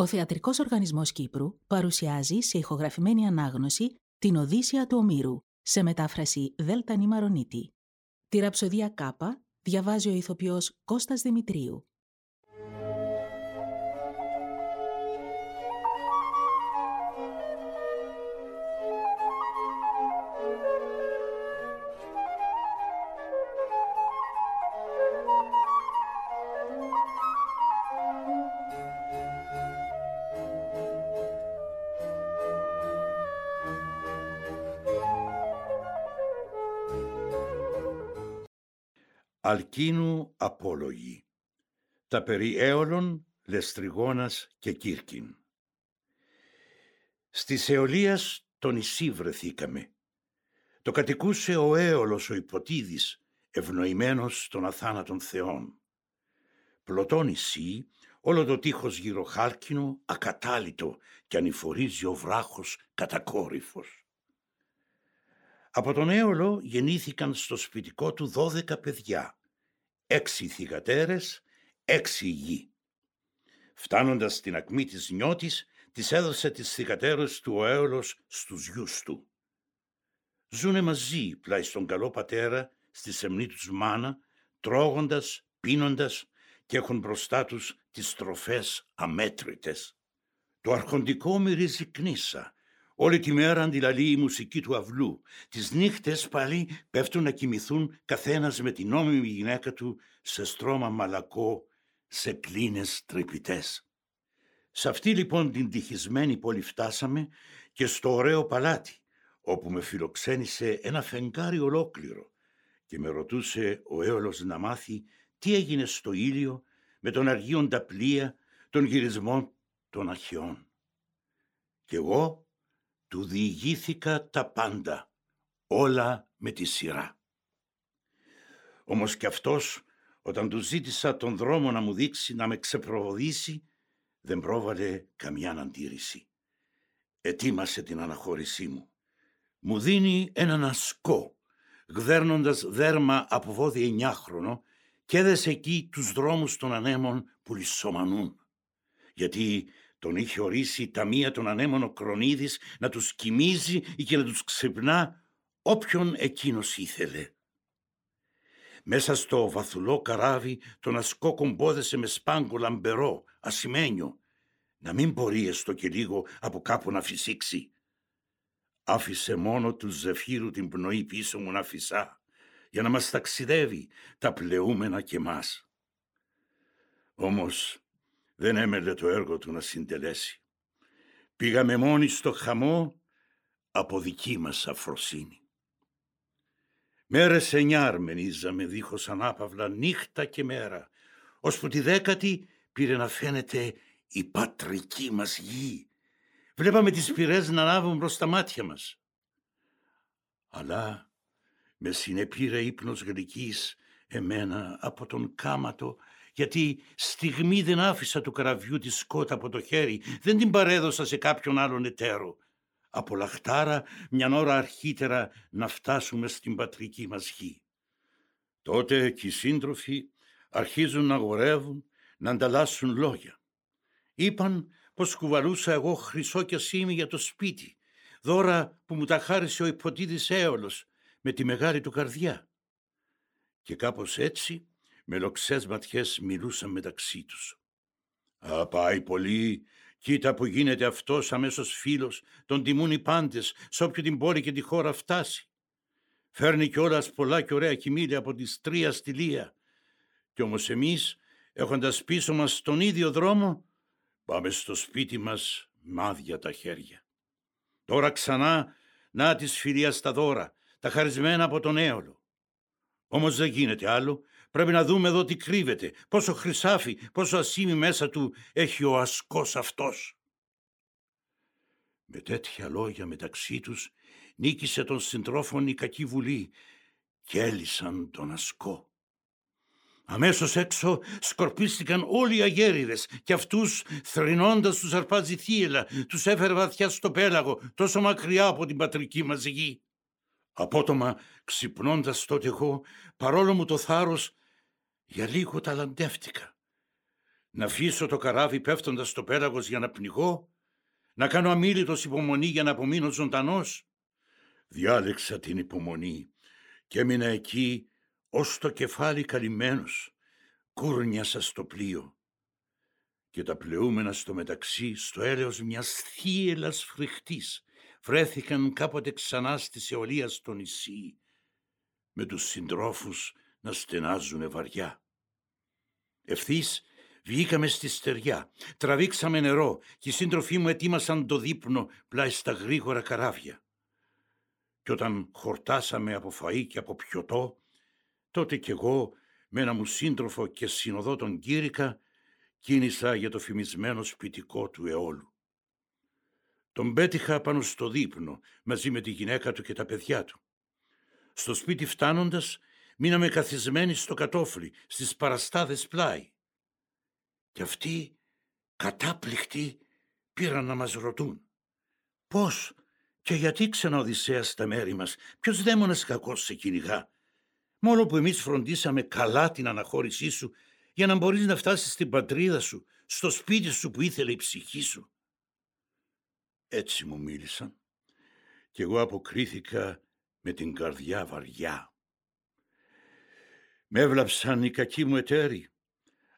Ο Θεατρικός Οργανισμός Κύπρου παρουσιάζει σε ηχογραφημένη ανάγνωση την Οδύσσια του Ομήρου σε μετάφραση Δέλτα Νημαρονίτη. Τη ραψοδία Κάπα διαβάζει ο ηθοποιός Κώστας Δημητρίου. Αλκίνου απόλογη. Τα περί Έολων, Λεστριγόνας και Κύρκιν. Στη Αιωλίας το νησί βρεθήκαμε. Το κατοικούσε ο Έολος ο υποτίδης, ευνοημένος των αθάνατων θεών. Πλωτό νησί, όλο το τείχος γύρω χάλκινο, ακατάλητο και ανηφορίζει ο βράχος κατακόρυφος. Από τον Έολο γεννήθηκαν στο σπιτικό του δώδεκα παιδιά, έξι θυγατέρες, έξι γη. Φτάνοντας στην ακμή της νιώτης, της έδωσε τις θυγατέρες του ο Έολος στους γιους του. Ζούνε μαζί πλάι στον καλό πατέρα, στη σεμνή τους μάνα, τρώγοντας, πίνοντας και έχουν μπροστά τους τις τροφές αμέτρητες. Το αρχοντικό μυρίζει κνήσα, Όλη τη μέρα αντιλαλεί η μουσική του αυλού. Τις νύχτες πάλι πέφτουν να κοιμηθούν καθένας με την νόμιμη γυναίκα του σε στρώμα μαλακό, σε κλίνες τρυπητές. Σε αυτή λοιπόν την τυχισμένη πόλη φτάσαμε και στο ωραίο παλάτι, όπου με φιλοξένησε ένα φεγγάρι ολόκληρο και με ρωτούσε ο έολος να μάθει τι έγινε στο ήλιο με τον αργίοντα πλοία των γυρισμών των αρχαιών. Κι εγώ του διηγήθηκα τα πάντα, όλα με τη σειρά. Όμως κι αυτός, όταν του ζήτησα τον δρόμο να μου δείξει, να με ξεπροβοδήσει, δεν πρόβαλε καμιά αντίρρηση. Ετοίμασε την αναχώρησή μου. Μου δίνει έναν ασκό, γδέρνοντας δέρμα από βόδι εννιάχρονο και έδεσε εκεί τους δρόμους των ανέμων που λισομανούν. Γιατί τον είχε ορίσει η ταμεία των ανέμων ο Κρονίδης να τους κοιμίζει ή και να τους ξυπνά όποιον εκείνος ήθελε. Μέσα στο βαθουλό καράβι τον ασκό κομπόδεσε με σπάγκο λαμπερό, ασημένιο, να μην μπορεί έστω και λίγο από κάπου να φυσήξει. Άφησε μόνο του ζεφύρου την πνοή πίσω μου να φυσά, για να μας ταξιδεύει τα πλεούμενα και μας. Όμως δεν έμελε το έργο του να συντελέσει. Πήγαμε μόνοι στο χαμό από δική μας αφροσύνη. Μέρες εννιά αρμενίζαμε δίχως ανάπαυλα νύχτα και μέρα, ώσπου τη δέκατη πήρε να φαίνεται η πατρική μας γη. Βλέπαμε τις πυρές να ανάβουν προς τα μάτια μας. Αλλά με συνεπήρε ύπνος γλυκής εμένα από τον κάματο γιατί στιγμή δεν άφησα του καραβιού τη σκότα από το χέρι, δεν την παρέδωσα σε κάποιον άλλον εταίρο. Από λαχτάρα μια ώρα αρχίτερα να φτάσουμε στην πατρική μας γη. Τότε και οι σύντροφοι αρχίζουν να αγορεύουν, να ανταλλάσσουν λόγια. Είπαν πως κουβαλούσα εγώ χρυσό και σήμη για το σπίτι, δώρα που μου τα χάρισε ο υποτίδης Έολος με τη μεγάλη του καρδιά. Και κάπως έτσι με λοξές ματιές μιλούσαν μεταξύ τους. «Α, πάει πολύ. Κοίτα που γίνεται αυτός αμέσως φίλος. Τον τιμούν οι πάντες, σε όποιο την πόλη και τη χώρα φτάσει. Φέρνει κιόλας πολλά και ωραία κοιμήλια από τη Στρία στη Λία. Κι όμως εμείς, έχοντας πίσω μας τον ίδιο δρόμο, πάμε στο σπίτι μας μάδια τα χέρια. Τώρα ξανά, να της φιλίας τα δώρα, τα χαρισμένα από τον έολο. Όμως δεν γίνεται άλλο, Πρέπει να δούμε εδώ τι κρύβεται, πόσο χρυσάφι, πόσο ασήμι μέσα του έχει ο ασκός αυτός. Με τέτοια λόγια μεταξύ τους νίκησε τον συντρόφων η κακή βουλή και έλυσαν τον ασκό. Αμέσως έξω σκορπίστηκαν όλοι οι αγέριδες και αυτούς θρυνώντας τους αρπάζει θύελα τους έφερε βαθιά στο πέλαγο τόσο μακριά από την πατρική μας γη. Απότομα ξυπνώντας τότε εγώ παρόλο μου το θάρρος για λίγο ταλαντεύτηκα. Να αφήσω το καράβι πέφτοντας στο πέλαγος για να πνιγώ, να κάνω αμήλυτος υπομονή για να απομείνω ζωντανός. Διάλεξα την υπομονή και έμεινα εκεί ως το κεφάλι καλυμμένος, κούρνιασα στο πλοίο και τα πλεούμενα στο μεταξύ στο έλεος μιας θύελας φρικτής βρέθηκαν κάποτε ξανά στη αιωλία στο νησί με τους συντρόφους να στενάζουνε βαριά. Ευθύς βγήκαμε στη στεριά, τραβήξαμε νερό και οι σύντροφοί μου ετοίμασαν το δείπνο πλάι στα γρήγορα καράβια. Και όταν χορτάσαμε από φαΐ και από πιωτό, τότε κι εγώ με ένα μου σύντροφο και συνοδό τον Κύρικα κίνησα για το φημισμένο σπιτικό του αιώλου. Τον πέτυχα πάνω στο δείπνο μαζί με τη γυναίκα του και τα παιδιά του. Στο σπίτι φτάνοντας μείναμε καθισμένοι στο κατόφλι, στις παραστάδες πλάι. Και αυτοί, κατάπληκτοι, πήραν να μας ρωτούν. Πώς και γιατί ξανά Οδυσσέας στα μέρη μας, ποιος δαίμονας κακός σε κυνηγά; Μόνο που εμείς φροντίσαμε καλά την αναχώρησή σου για να μπορείς να φτάσεις στην πατρίδα σου, στο σπίτι σου που ήθελε η ψυχή σου. Έτσι μου μίλησαν και εγώ αποκρίθηκα με την καρδιά βαριά. Με έβλαψαν οι κακοί μου εταίροι,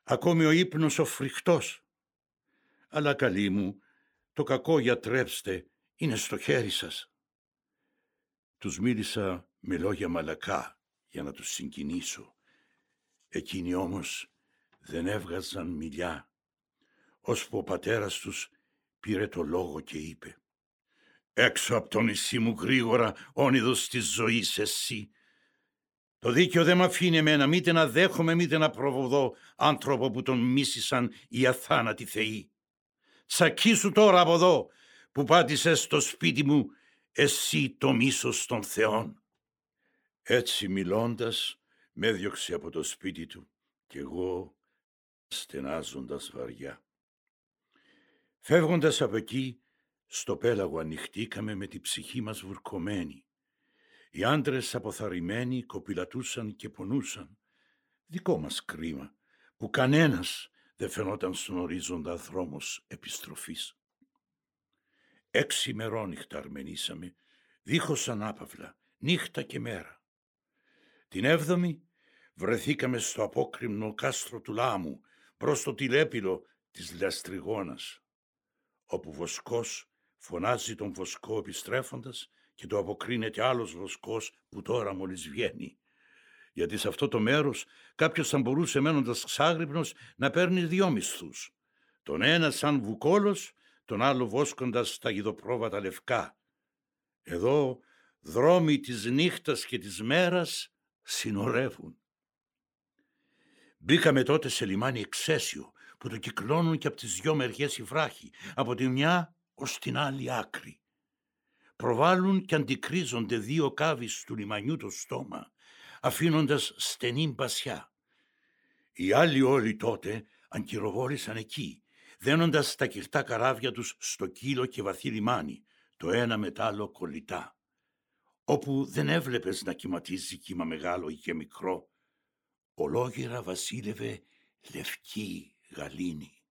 ακόμη ο ύπνος ο φρικτός. Αλλά καλή μου, το κακό γιατρέψτε, είναι στο χέρι σας. Τους μίλησα με λόγια μαλακά για να τους συγκινήσω. Εκείνοι όμως δεν έβγαζαν μιλιά, ώσπου ο πατέρας τους πήρε το λόγο και είπε «Έξω από το νησί μου γρήγορα, όνειδος της ζωής εσύ. Το δίκαιο δεν με αφήνει εμένα μήτε να δέχομαι μήτε να προβοδώ άνθρωπο που τον μίσησαν οι αθάνατοι θεοί. Τσακίσου τώρα από εδώ που πάτησες στο σπίτι μου εσύ το μίσος των θεών». Έτσι μιλώντας με έδιωξε από το σπίτι του κι εγώ στενάζοντας βαριά. Φεύγοντας από εκεί, στο πέλαγο ανοιχτήκαμε με τη ψυχή μας βουρκωμένη. Οι άντρες αποθαρρυμένοι κοπηλατούσαν και πονούσαν. Δικό μας κρίμα, που κανένας δεν φαινόταν στον ορίζοντα δρόμος επιστροφής. Έξι μερόνυχτα αρμενήσαμε, δίχως ανάπαυλα, νύχτα και μέρα. Την έβδομη βρεθήκαμε στο απόκριμνο κάστρο του Λάμου, προς το τηλέπιλο της Λαστριγόνας, όπου βοσκός φωνάζει τον βοσκό επιστρέφοντας και το αποκρίνεται άλλος βοσκός που τώρα μόλις βγαίνει. Γιατί σε αυτό το μέρος κάποιος θα μπορούσε μένοντας ξάγρυπνος να παίρνει δυο μισθούς. Τον ένα σαν βουκόλος, τον άλλο βόσκοντας τα γιδοπρόβατα λευκά. Εδώ δρόμοι της νύχτας και της μέρας συνορεύουν. Μπήκαμε τότε σε λιμάνι εξαίσιο που το κυκλώνουν και από τις δυο μεριές οι βράχοι, από τη μια ως την άλλη άκρη. Προβάλλουν και αντικρίζονται δύο κάβεις του λιμανιού το στόμα, αφήνοντας στενή μπασιά. Οι άλλοι όλοι τότε αγκυροβόλησαν εκεί, δένοντας τα κυρτά καράβια τους στο κύλο και βαθύ λιμάνι, το ένα μετάλλο κολλητά, όπου δεν έβλεπες να κυματίζει κύμα μεγάλο ή και μικρό, ολόγυρα βασίλευε λευκή γαλήνη.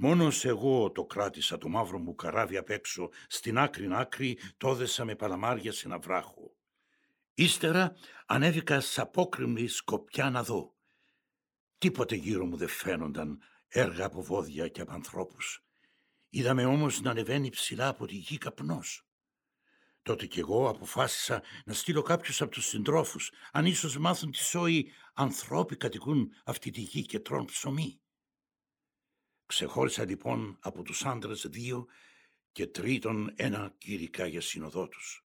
Μόνος εγώ το κράτησα το μαύρο μου καράβι απ' έξω, στην άκρη άκρη το έδεσα με παλαμάρια σε ένα βράχο. Ύστερα ανέβηκα σ' απόκριμνη σκοπιά να δω. Τίποτε γύρω μου δεν φαίνονταν έργα από βόδια και από ανθρώπους. Είδαμε όμως να ανεβαίνει ψηλά από τη γη καπνός. Τότε κι εγώ αποφάσισα να στείλω κάποιους από τους συντρόφους, αν ίσως μάθουν τι σόι ανθρώποι κατοικούν αυτή τη γη και τρών ψωμί. Ξεχώρισα λοιπόν από τους άντρες δύο και τρίτον ένα κηρικά για σύνοδό τους.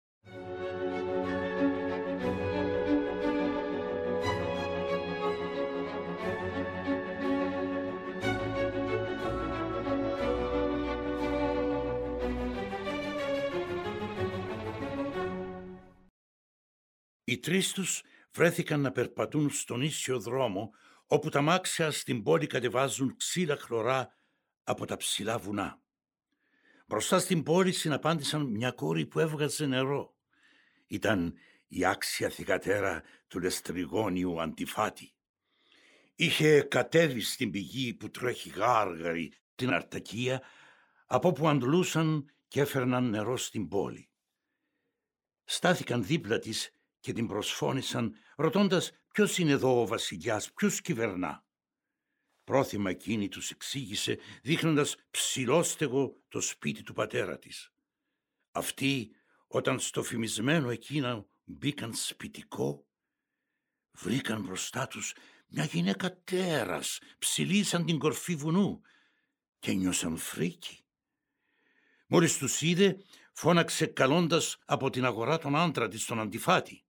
Οι τρεις τους βρέθηκαν να περπατούν στον ίσιο δρόμο όπου τα μάξια στην πόλη κατεβάζουν ξύλα χλωρά από τα ψηλά βουνά. Μπροστά στην πόλη συναπάντησαν μια κόρη που έβγαζε νερό. Ήταν η άξια θυγατέρα του λεστριγόνιου Αντιφάτη. είχε κατέβει στην πηγή που τρέχει γάργαρη την Αρτακία, από που αντλούσαν και έφερναν νερό στην πόλη. Στάθηκαν δίπλα της και την προσφώνησαν, ρωτώντας ποιος είναι εδώ ο βασιλιάς, ποιος κυβερνά; Πρόθυμα εκείνη τους εξήγησε, δείχνοντας ψηλόστεγο το σπίτι του πατέρα της. Αυτοί, όταν στο φημισμένο εκείνο μπήκαν σπιτικό, βρήκαν μπροστά τους μια γυναίκα τέρας, ψηλή σαν την κορφή βουνού και νιώσαν φρίκι. Μόλις τους είδε, φώναξε καλώντας από την αγορά τον άντρα της, τον αντιφάτη.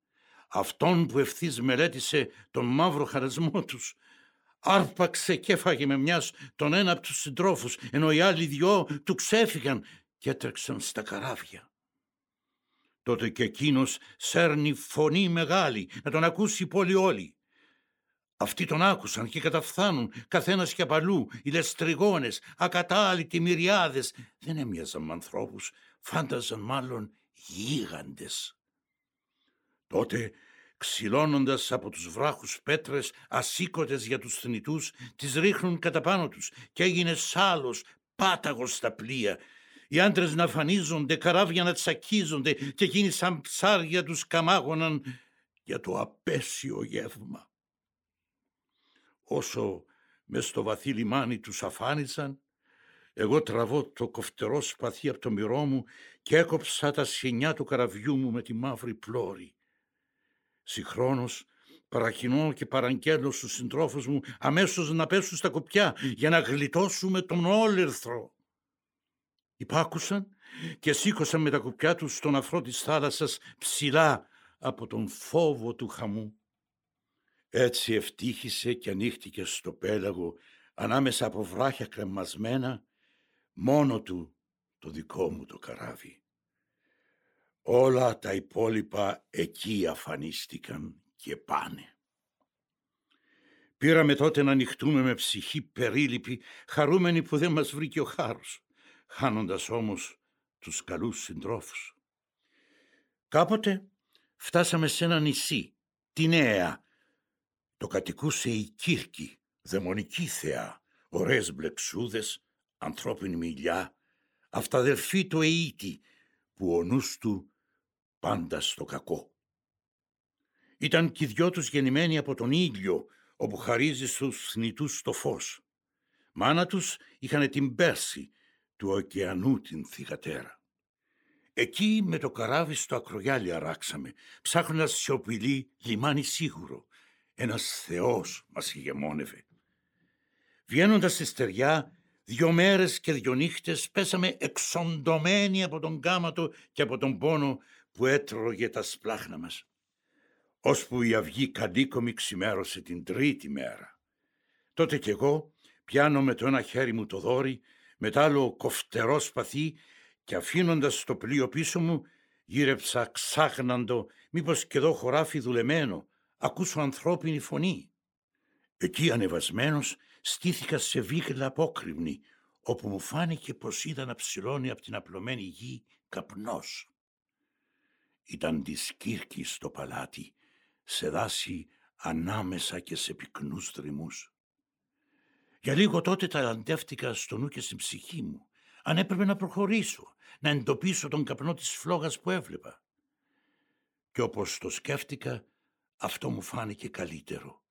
Αυτόν που ευθύς μελέτησε τον μαύρο χαρισμό τους. Άρπαξε και έφαγε με μιας τον ένα από τους συντρόφους, ενώ οι άλλοι δυο του ξέφυγαν και έτρεξαν στα καράβια. Τότε και εκείνος σέρνει φωνή μεγάλη, να τον ακούσει η πόλη όλη. Αυτοί τον άκουσαν και καταφθάνουν, καθένας και απαλού, οι λεστριγόνες, ακατάλητοι μυριάδες. Δεν έμοιαζαν με ανθρώπους, φάνταζαν μάλλον γίγαντες. Τότε, ξυλώνοντας από τους βράχους πέτρες ασήκωτες για τους θνητούς, τις ρίχνουν κατά πάνω τους και έγινε σάλος, πάταγος στα πλοία. Οι άντρες να φανίζονται, καράβια να τσακίζονται και εκείνοι σαν ψάρια τους καμάγωναν για το απέσιο γεύμα όσο μες στο βαθύ λιμάνι τους αφάνισαν, εγώ τραβώ το κοφτερό σπαθί από το μυρό μου και έκοψα τα σχοινιά του καραβιού μου με τη μαύρη πλώρη. Συγχρόνως παρακινώ και παραγγέλνω στους συντρόφους μου αμέσως να πέσουν στα κουπιά για να γλιτώσουμε τον όλυρθρο. Υπάκουσαν και σήκωσαν με τα κουπιά τους στον αφρό της θάλασσας ψηλά από τον φόβο του χαμού. Έτσι ευτύχησε και ανοίχτηκε στο πέλαγο ανάμεσα από βράχια κρεμασμένα μόνο του το δικό μου το καράβι. Όλα τα υπόλοιπα εκεί αφανίστηκαν και πάνε. Πήραμε τότε να ανοιχτούμε με ψυχή περίληπη, χαρούμενοι που δεν μας βρήκε ο χάρος, χάνοντας όμως τους καλούς συντρόφους. Κάποτε φτάσαμε σε ένα νησί, τη Νέα, το κατοικούσε η Κύρκη, δαιμονική θεά, ωραίες μπλεξούδες, ανθρώπινη μιλιά, αυταδερφή του Αιήτη, που ο νους του πάντα στο κακό. Ήταν κι οι δυο τους γεννημένοι από τον ήλιο, όπου χαρίζει στους θνητούς το φως. Μάνα τους είχαν την Πέρση, του ωκεανού την θυγατέρα. Εκεί με το καράβι στο ακρογιάλι αράξαμε, ψάχνοντας σιωπηλή λιμάνι σίγουρο, ένας θεός μας ηγεμόνευε. Βγαίνοντας στη στεριά, δυο μέρες και δυο νύχτες πέσαμε εξοντωμένοι από τον κάματο και από τον πόνο που έτρωγε τα σπλάχνα μας. Ώσπου η αυγή καντίκομη ξημέρωσε την τρίτη μέρα. Τότε κι εγώ πιάνω με το ένα χέρι μου το δόρι, με το άλλο κοφτερό σπαθί και αφήνοντας το πλοίο πίσω μου γύρεψα ξάχναντο μήπως και εδώ χωράφι δουλεμένο ακούσω ανθρώπινη φωνή. Εκεί ανεβασμένος στήθηκα σε βίχλα απόκριμνη, όπου μου φάνηκε πως είδα να ψηλώνει από την απλωμένη γη καπνός. Ήταν της Κύρκης στο παλάτι, σε δάση ανάμεσα και σε πυκνούς δρυμούς. Για λίγο τότε ταλαντεύτηκα στο νου και στην ψυχή μου, αν έπρεπε να προχωρήσω, να εντοπίσω τον καπνό της φλόγας που έβλεπα. Και όπως το σκέφτηκα, αυτό μου φάνηκε καλύτερο.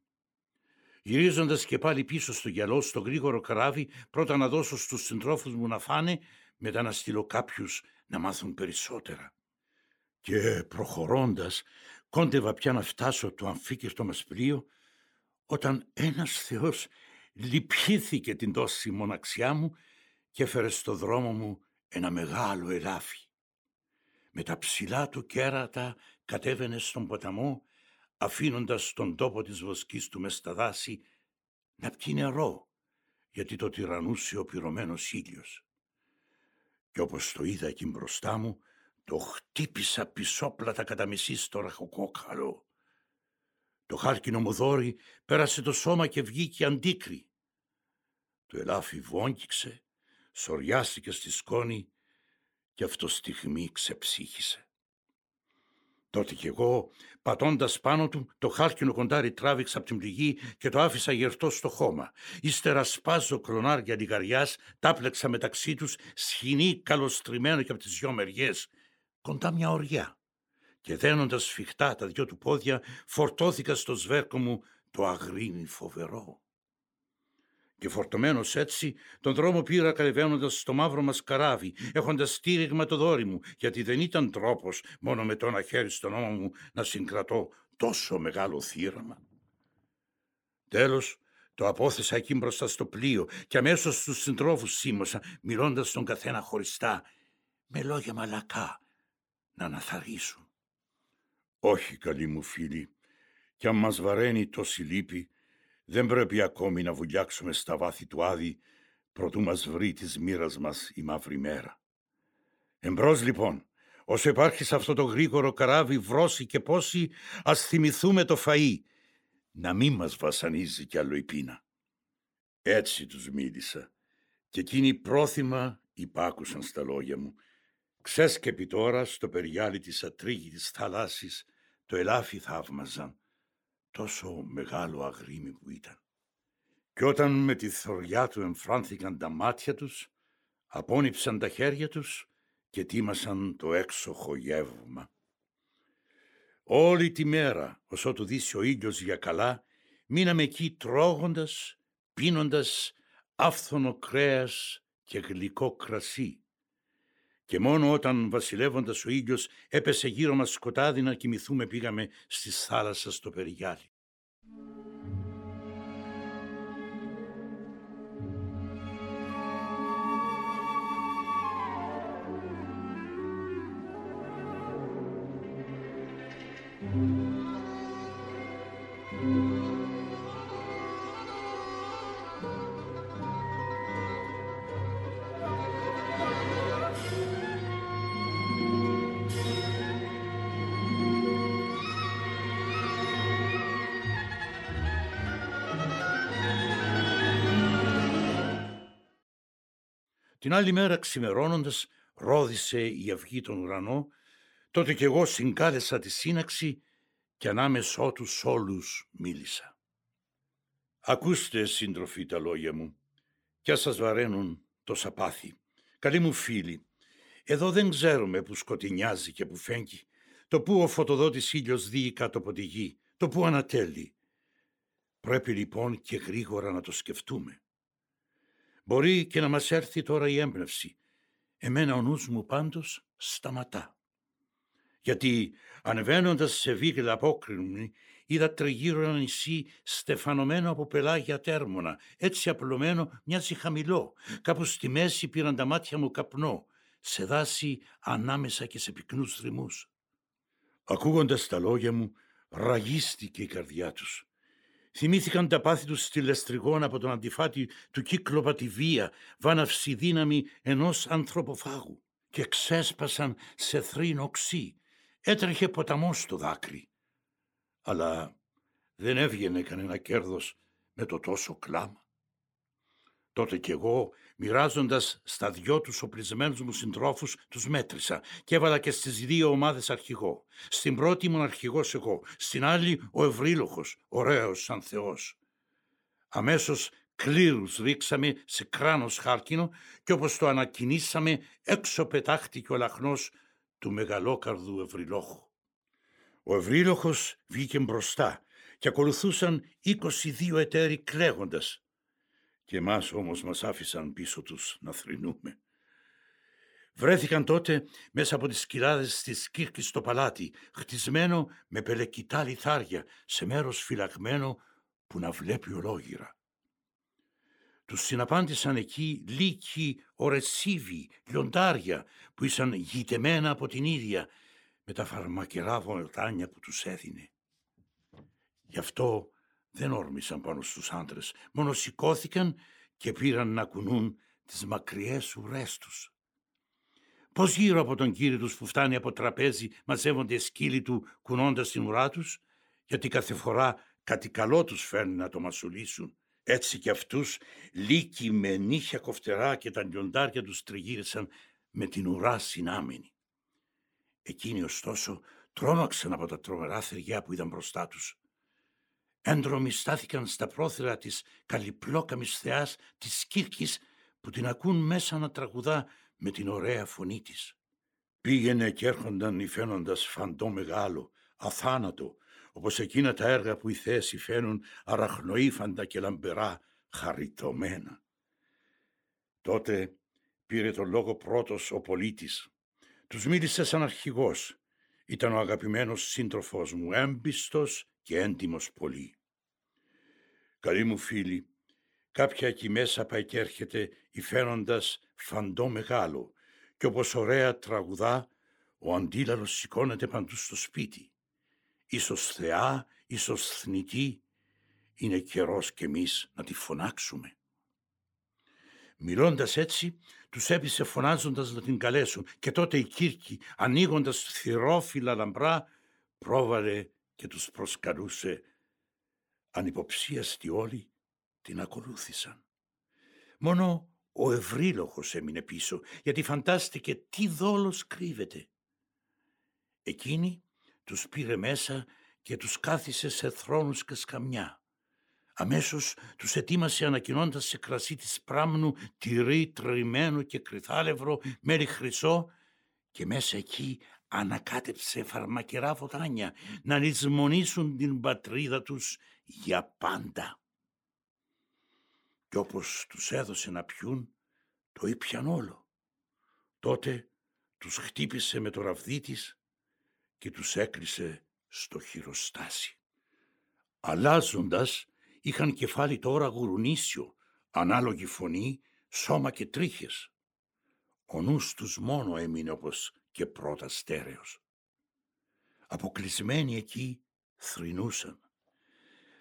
Γυρίζοντας και πάλι πίσω στο γυαλό, στο γρήγορο καράβι, πρώτα να δώσω στους συντρόφους μου να φάνε, μετά να στείλω κάποιους να μάθουν περισσότερα. Και προχωρώντας, κόντευα πια να φτάσω το αμφίκευτο μας πλοίο, όταν ένας Θεός λυπήθηκε την τόση μοναξιά μου και έφερε στο δρόμο μου ένα μεγάλο ελάφι. Με τα ψηλά του κέρατα κατέβαινε στον ποταμό αφήνοντας τον τόπο της βοσκής του μες στα δάση να πιει νερό, γιατί το τυραννούσε ο πυρωμένος ήλιος. Και όπως το είδα εκεί μπροστά μου, το χτύπησα πισόπλατα κατά μισή στο ραχοκόκαλο. Το χάρκινο μου δόρι πέρασε το σώμα και βγήκε αντίκρι. Το ελάφι βόγγιξε, σοριάστηκε στη σκόνη και αυτό στιγμή ξεψύχησε. Τότε κι εγώ, πατώντας πάνω του, το χάλκινο κοντάρι τράβηξα από την πληγή και το άφησα γερτό στο χώμα. Ύστερα σπάζω κρονάρια λιγαριάς, τάπλεξα μεταξύ τους, σχοινή καλοστριμμένο και από τις δυο μεριές, κοντά μια οριά. Και δένοντας σφιχτά τα δυο του πόδια, φορτώθηκα στο σβέρκο μου το αγρίνι φοβερό. Και φορτωμένος έτσι, τον δρόμο πήρα κατεβαίνοντα στο μαύρο μας καράβι, έχοντας στήριγμα το δόρι μου, γιατί δεν ήταν τρόπος μόνο με το ένα χέρι στον ώμο μου να συγκρατώ τόσο μεγάλο θύραμα. Τέλος, το απόθεσα εκεί μπροστά στο πλοίο και αμέσως στους συντρόφους σίμωσα, μιλώντα τον καθένα χωριστά, με λόγια μαλακά, να αναθαρίσουν. Όχι, καλή μου φίλη, κι αν μας βαραίνει τόση λύπη, δεν πρέπει ακόμη να βουλιάξουμε στα βάθη του Άδη προτού μας βρει της μοίρας μας η μαύρη μέρα. Εμπρός λοιπόν, όσο υπάρχει σε αυτό το γρήγορο καράβι βρώση και πόση, ας θυμηθούμε το φαΐ, να μην μας βασανίζει κι άλλο η πείνα. Έτσι τους μίλησα και εκείνοι πρόθυμα υπάκουσαν στα λόγια μου. Ξέσκεπη τώρα στο περιάλι της ατρίγητης θαλάσσης το ελάφι θαύμαζαν τόσο μεγάλο αγρίμι που ήταν. Και όταν με τη θωριά του εμφράνθηκαν τα μάτια τους, απόνυψαν τα χέρια τους και τίμασαν το έξοχο γεύμα. Όλη τη μέρα, όσο του δύσει ο ήλιος για καλά, μείναμε εκεί τρώγοντας, πίνοντας άφθονο κρέας και γλυκό κρασί. Και μόνο όταν βασιλεύοντας ο ήλιος έπεσε γύρω μας σκοτάδι να κοιμηθούμε πήγαμε στη θάλασσα στο περιγιάλι. Την άλλη μέρα ξημερώνοντας ρόδισε η αυγή τον ουρανό, τότε κι εγώ συγκάλεσα τη σύναξη και ανάμεσό τους όλους μίλησα. Ακούστε σύντροφοι τα λόγια μου κι ας σας βαραίνουν το σαπάθι. Καλοί μου φίλοι, εδώ δεν ξέρουμε που σκοτεινιάζει και που φέγγει, το που ο φωτοδότης ήλιος δει κάτω από τη γη, το που ανατέλει. Πρέπει λοιπόν και γρήγορα να το σκεφτούμε. Μπορεί και να μας έρθει τώρα η έμπνευση. Εμένα ο νους μου πάντως σταματά. Γιατί ανεβαίνοντας σε βίγλα απόκρινη είδα τριγύρω ένα νησί στεφανωμένο από πελάγια τέρμονα, έτσι απλωμένο μοιάζει χαμηλό. Κάπου στη μέση πήραν τα μάτια μου καπνό, σε δάση ανάμεσα και σε πυκνούς δρυμούς. Ακούγοντας τα λόγια μου, ραγίστηκε η καρδιά τους. Θυμήθηκαν τα πάθη τους στη λεστριγόνα από τον αντιφάτη του κύκλοπα τη βία, βάναυση δύναμη ενός ανθρωποφάγου και ξέσπασαν σε θρήν οξύ. Έτρεχε ποταμός στο δάκρυ. Αλλά δεν έβγαινε κανένα κέρδος με το τόσο κλάμα. Τότε κι εγώ, μοιράζοντας στα δυο τους οπλισμένους μου συντρόφους, τους μέτρησα και έβαλα και στις δύο ομάδες αρχηγό. Στην πρώτη ήμουν αρχηγός εγώ, στην άλλη ο Ευρύλοχος, ωραίος σαν Θεός. Αμέσως κλήρους ρίξαμε σε κράνος χάρκινο και όπως το ανακοινήσαμε, έξω πετάχτηκε ο λαχνός του μεγαλόκαρδου Ευρυλόχου. Ο Ευρύλοχος βγήκε μπροστά και ακολουθούσαν 22 εταίροι κλαίγοντας και εμάς όμως μας άφησαν πίσω τους να θρυνούμε. Βρέθηκαν τότε μέσα από τις κοιλάδες της Κύρκης στο παλάτι, χτισμένο με πελεκητά λιθάρια, σε μέρος φυλακμένο που να βλέπει ολόγυρα. Τους συναπάντησαν εκεί λύκοι, ορεσίβοι, λιοντάρια που ήσαν γητεμένα από την ίδια με τα φαρμακερά βολτάνια που τους έδινε. Γι' αυτό δεν όρμησαν πάνω στους άντρες, μόνο σηκώθηκαν και πήραν να κουνούν τις μακριές ουρές τους. Πώς γύρω από τον κύριο τους που φτάνει από τραπέζι μαζεύονται σκύλοι του κουνώντας την ουρά τους, γιατί κάθε φορά κάτι καλό τους φέρνει να το μασουλήσουν. Έτσι κι αυτούς λύκοι με νύχια κοφτερά και τα λιοντάρια τους τριγύρισαν με την ουρά συνάμενη. Εκείνοι ωστόσο τρόμαξαν από τα τρομερά θεριά που είδαν μπροστά τους. Έντρομοι στάθηκαν στα πρόθυρα της καλυπλόκαμης θεάς της Κύρκης που την ακούν μέσα να τραγουδά με την ωραία φωνή της. Πήγαινε και έρχονταν υφαίνοντας φαντό μεγάλο, αθάνατο, όπως εκείνα τα έργα που οι θεές υφαίνουν αραχνοήφαντα και λαμπερά, χαριτωμένα. Τότε πήρε το λόγο πρώτος ο πολίτης. Τους μίλησε σαν αρχηγός. Ήταν ο αγαπημένος σύντροφός μου, έμπιστος και έντιμος πολύ. Καλοί μου φίλοι, κάποια εκεί μέσα πάει και έρχεται υφαίνοντας φαντό μεγάλο και όπως ωραία τραγουδά, ο αντίλαλος σηκώνεται παντού στο σπίτι. Ίσως θεά, ίσως θνητή, είναι καιρός κι εμείς να τη φωνάξουμε. Μιλώντας έτσι, τους έπεισε φωνάζοντας να την καλέσουν και τότε η Κύρκη, ανοίγοντας θυρόφυλλα λαμπρά, πρόβαλε και τους προσκαλούσε. Ανυποψίαστοι όλοι την ακολούθησαν. Μόνο ο ευρύλοχος έμεινε πίσω, γιατί φαντάστηκε τι δόλος κρύβεται. Εκείνη τους πήρε μέσα και τους κάθισε σε θρόνους και σκαμιά. Αμέσως τους ετοίμασε ανακοινώντας σε κρασί της πράμνου τυρί τριμμένο και κρυθάλευρο, μέρι χρυσό και μέσα εκεί ανακάτεψε φαρμακερά φωτάνια να λησμονήσουν την πατρίδα τους για πάντα. Κι όπως τους έδωσε να πιούν, το ήπιαν όλο. Τότε τους χτύπησε με το ραβδί της και τους έκλεισε στο χειροστάσι. Αλλάζοντας, είχαν κεφάλι τώρα γουρουνίσιο, ανάλογη φωνή, σώμα και τρίχες. Ο νους τους μόνο έμεινε όπως και πρώτα στέρεος. Αποκλεισμένοι εκεί θρυνούσαν.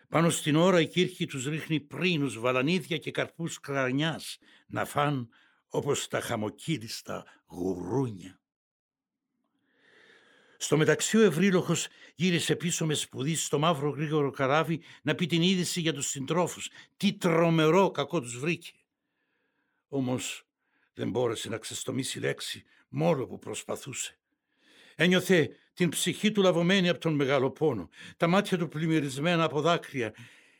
Πάνω στην ώρα η κύρχη τους ρίχνει πρίνους, βαλανίδια και καρπούς κρανιάς να φάν όπως τα χαμοκύριστα γουρούνια. Στο μεταξύ ο Ευρύλοχος γύρισε πίσω με σπουδή στο μαύρο γρήγορο καράβι να πει την είδηση για τους συντρόφους. Τι τρομερό κακό τους βρήκε. Όμως δεν μπόρεσε να ξεστομίσει λέξη μόνο που προσπαθούσε. Ένιωθε την ψυχή του λαβωμένη από τον μεγάλο πόνο, τα μάτια του πλημμυρισμένα από δάκρυα.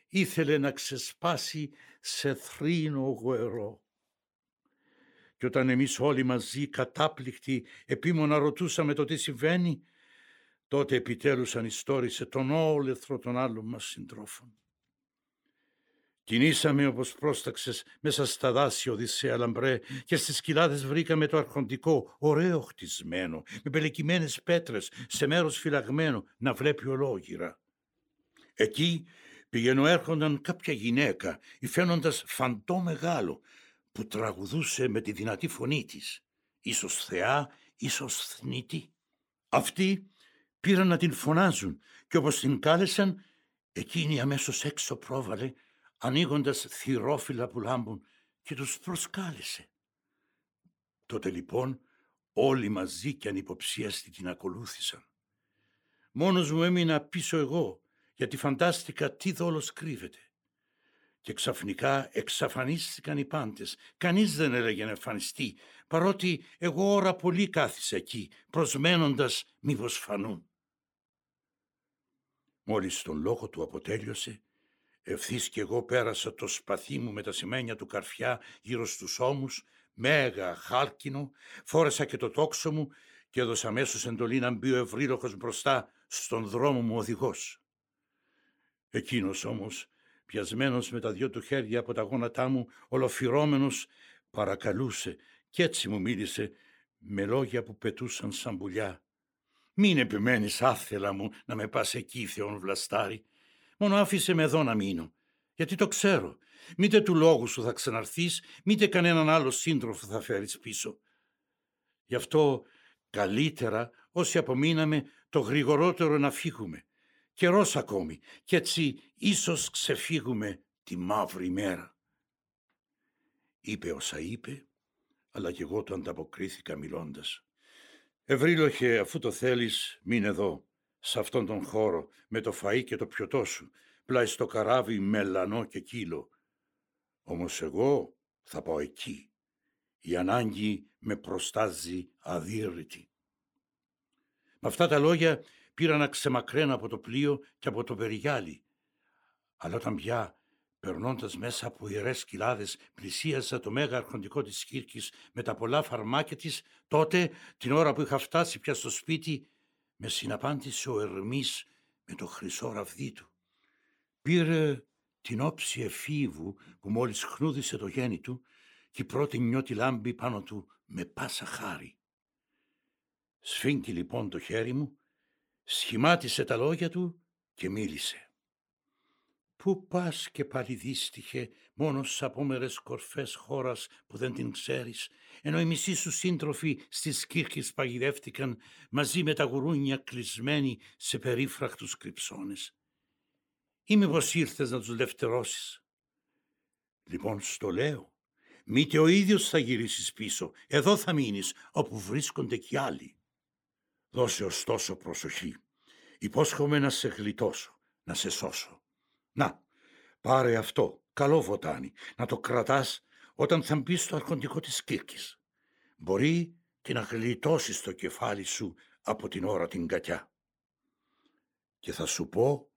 Ήθελε να ξεσπάσει σε θρήνο γοερό. Και όταν εμείς όλοι μαζί κατάπληκτοι επίμονα ρωτούσαμε το τι συμβαίνει, τότε επιτέλους ανιστόρισε τον όλεθρο των άλλων μας συντρόφων. Κινήσαμε όπως πρόσταξες μέσα στα δάση Οδυσσέα Λαμπρέ και στις κοιλάδες βρήκαμε το αρχοντικό, ωραίο χτισμένο, με πελεκυμένες πέτρες, σε μέρος φυλαγμένο, να βλέπει ολόγυρα. Εκεί πηγαίνω έρχονταν κάποια γυναίκα, υφαίνοντας φαντό μεγάλο, που τραγουδούσε με τη δυνατή φωνή της, ίσως θεά, ίσως θνητή. Αυτοί πήραν να την φωνάζουν και όπως την κάλεσαν, εκείνη αμέσως έξω πρόβαλε, ανοίγοντας θυρόφυλλα που λάμπουν και τους προσκάλεσε. Τότε λοιπόν όλοι μαζί και ανυποψίαστοι την ακολούθησαν. Μόνος μου έμεινα πίσω εγώ, γιατί φαντάστηκα τι δόλος κρύβεται και ξαφνικά εξαφανίστηκαν οι πάντες. Κανείς δεν έλεγε να εμφανιστεί, παρότι εγώ ώρα πολύ κάθισα εκεί, προσμένοντας μήπως φανούν. Μόλις τον λόγο του αποτέλειωσε, ευθύς κι εγώ πέρασα το σπαθί μου με τα σημαίνια του καρφιά γύρω στους ώμους, μέγα χάλκινο, φόρεσα και το τόξο μου και έδωσα αμέσως εντολή να μπει ο ευρύλοχος μπροστά στον δρόμο μου οδηγός. Εκείνος όμως πιασμένος με τα δυο του χέρια από τα γόνατά μου, ολοφυρώμενος, παρακαλούσε κι έτσι μου μίλησε με λόγια που πετούσαν σαν πουλιά. «Μην επιμένεις άθελα μου να με πας εκεί, Θεόν Βλαστάρη. Μόνο άφησε με εδώ να μείνω, γιατί το ξέρω. Μήτε του λόγου σου θα ξαναρθείς, μήτε κανέναν άλλο σύντροφο θα φέρεις πίσω. Γι' αυτό καλύτερα όσοι απομείναμε το γρηγορότερο να φύγουμε καιρός ακόμη κι έτσι ίσως ξεφύγουμε τη μαύρη μέρα. Είπε όσα είπε, αλλά κι εγώ το ανταποκρίθηκα μιλώντας. Ευρύλοχε, αφού το θέλεις, μην εδώ, σε αυτόν τον χώρο, με το φαΐ και το πιωτό σου, πλάι στο καράβι μελανό και κύλο. Όμως εγώ θα πάω εκεί. Η ανάγκη με προστάζει αδύρυτη. Με αυτά τα λόγια πήρα να ξεμακραίνω από το πλοίο και από το περιγιάλι. Αλλά όταν πια, περνώντας μέσα από ιερές κοιλάδες, πλησίασα το μέγα αρχοντικό της Κύρκης με τα πολλά φαρμάκια της, τότε, την ώρα που είχα φτάσει πια στο σπίτι, με συναπάντησε ο Ερμής με το χρυσό ραβδί του. Πήρε την όψη εφήβου που μόλις χνούδισε το γέννη του και η πρώτη νιώτη λάμπη πάνω του με πάσα χάρη. Σφίγγει λοιπόν το χέρι μου, σχημάτισε τα λόγια του και μίλησε. Πού πας και πάλι δύστιχε μόνος στις απόμερες κορφές χώρας που δεν την ξέρεις, ενώ οι μισοί σου σύντροφοι στις κύρκες παγιδεύτηκαν μαζί με τα γουρούνια κλεισμένοι σε περίφρακτους κρυψώνες. Ή μήπως ήρθες να τους λευτερώσεις. Λοιπόν, στο λέω, μήτε ο ίδιος θα γυρίσεις πίσω, εδώ θα μείνεις, όπου βρίσκονται κι άλλοι. Δώσε ωστόσο προσοχή. Υπόσχομαι να σε γλιτώσω, να σε σώσω. Να, πάρε αυτό, καλό βοτάνι, να το κρατάς όταν θα μπεις στο αρχοντικό της Κύρκης. Μπορεί και να γλιτώσεις το κεφάλι σου από την ώρα την κακιά. Και θα σου πω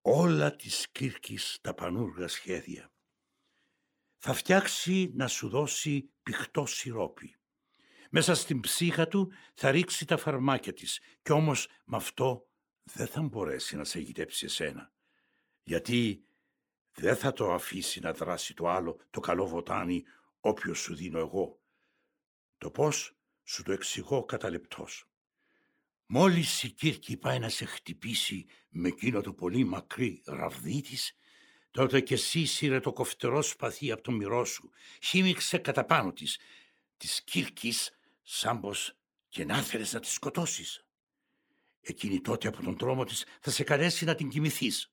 όλα της Κύρκης τα πανούργα σχέδια. Θα φτιάξει να σου δώσει πηχτό σιρόπι. Μέσα στην ψύχα του θα ρίξει τα φαρμάκια της κι όμως με αυτό δεν θα μπορέσει να σε γητέψει εσένα. Γιατί δεν θα το αφήσει να δράσει το άλλο το καλό βοτάνι όποιος σου δίνω εγώ. Το πώς σου το εξηγώ κατά λεπτός. Μόλις η Κύρκη πάει να σε χτυπήσει με εκείνο το πολύ μακρύ ραβδί της, τότε και εσύ σύρε το κοφτερό σπαθί από το μυρό σου, χύμιξε κατά πάνω της, της Κύρκης σαν πως και να θέλεις να τη σκοτώσεις. Εκείνη τότε από τον τρόμο της θα σε καλέσει να την κοιμηθείς.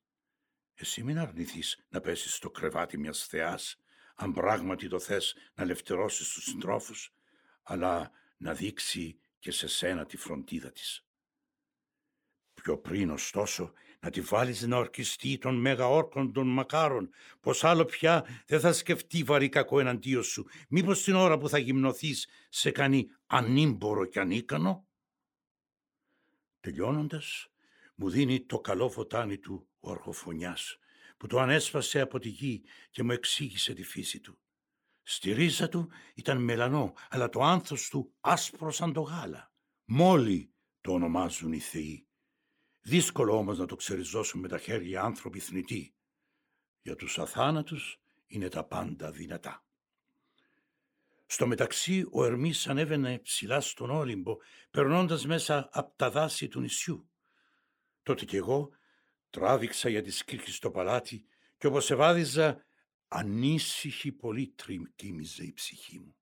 Εσύ μην αρνηθείς να πέσεις στο κρεβάτι μιας θεάς, αν πράγματι το θες να λευτερώσεις τους συντρόφους, αλλά να δείξει και σε σένα τη φροντίδα της. Πιο πριν ωστόσο να τη βάλεις να ορκιστεί των μέγα όρκων των μακάρων, πως άλλο πια δεν θα σκεφτεί βαρύ κακό εναντίον σου, μήπως την ώρα που θα γυμνοθείς σε κάνει ανήμπορο και ανίκανο; Τελειώνοντας, μου δίνει το καλό φωτάνι του ο αρχοφωνιάς, που το ανέσπασε από τη γη και μου εξήγησε τη φύση του. Στη ρίζα του ήταν μελανό, αλλά το άνθος του άσπρο σαν το γάλα. Μόλι το ονομάζουν οι θεοί. Δύσκολο όμως να το ξεριζώσουν με τα χέρια άνθρωποι θνητοί. Για τους αθάνατους είναι τα πάντα δυνατά. Στο μεταξύ ο Ερμής ανέβαινε ψηλά στον Όλυμπο, περνώντας μέσα από τα δάση του νησιού. Τότε κι εγώ τράβηξα για τη σκύρκη στο παλάτι και όπως ευάδιζα ανήσυχη πολύ τριμκίμιζε η ψυχή μου.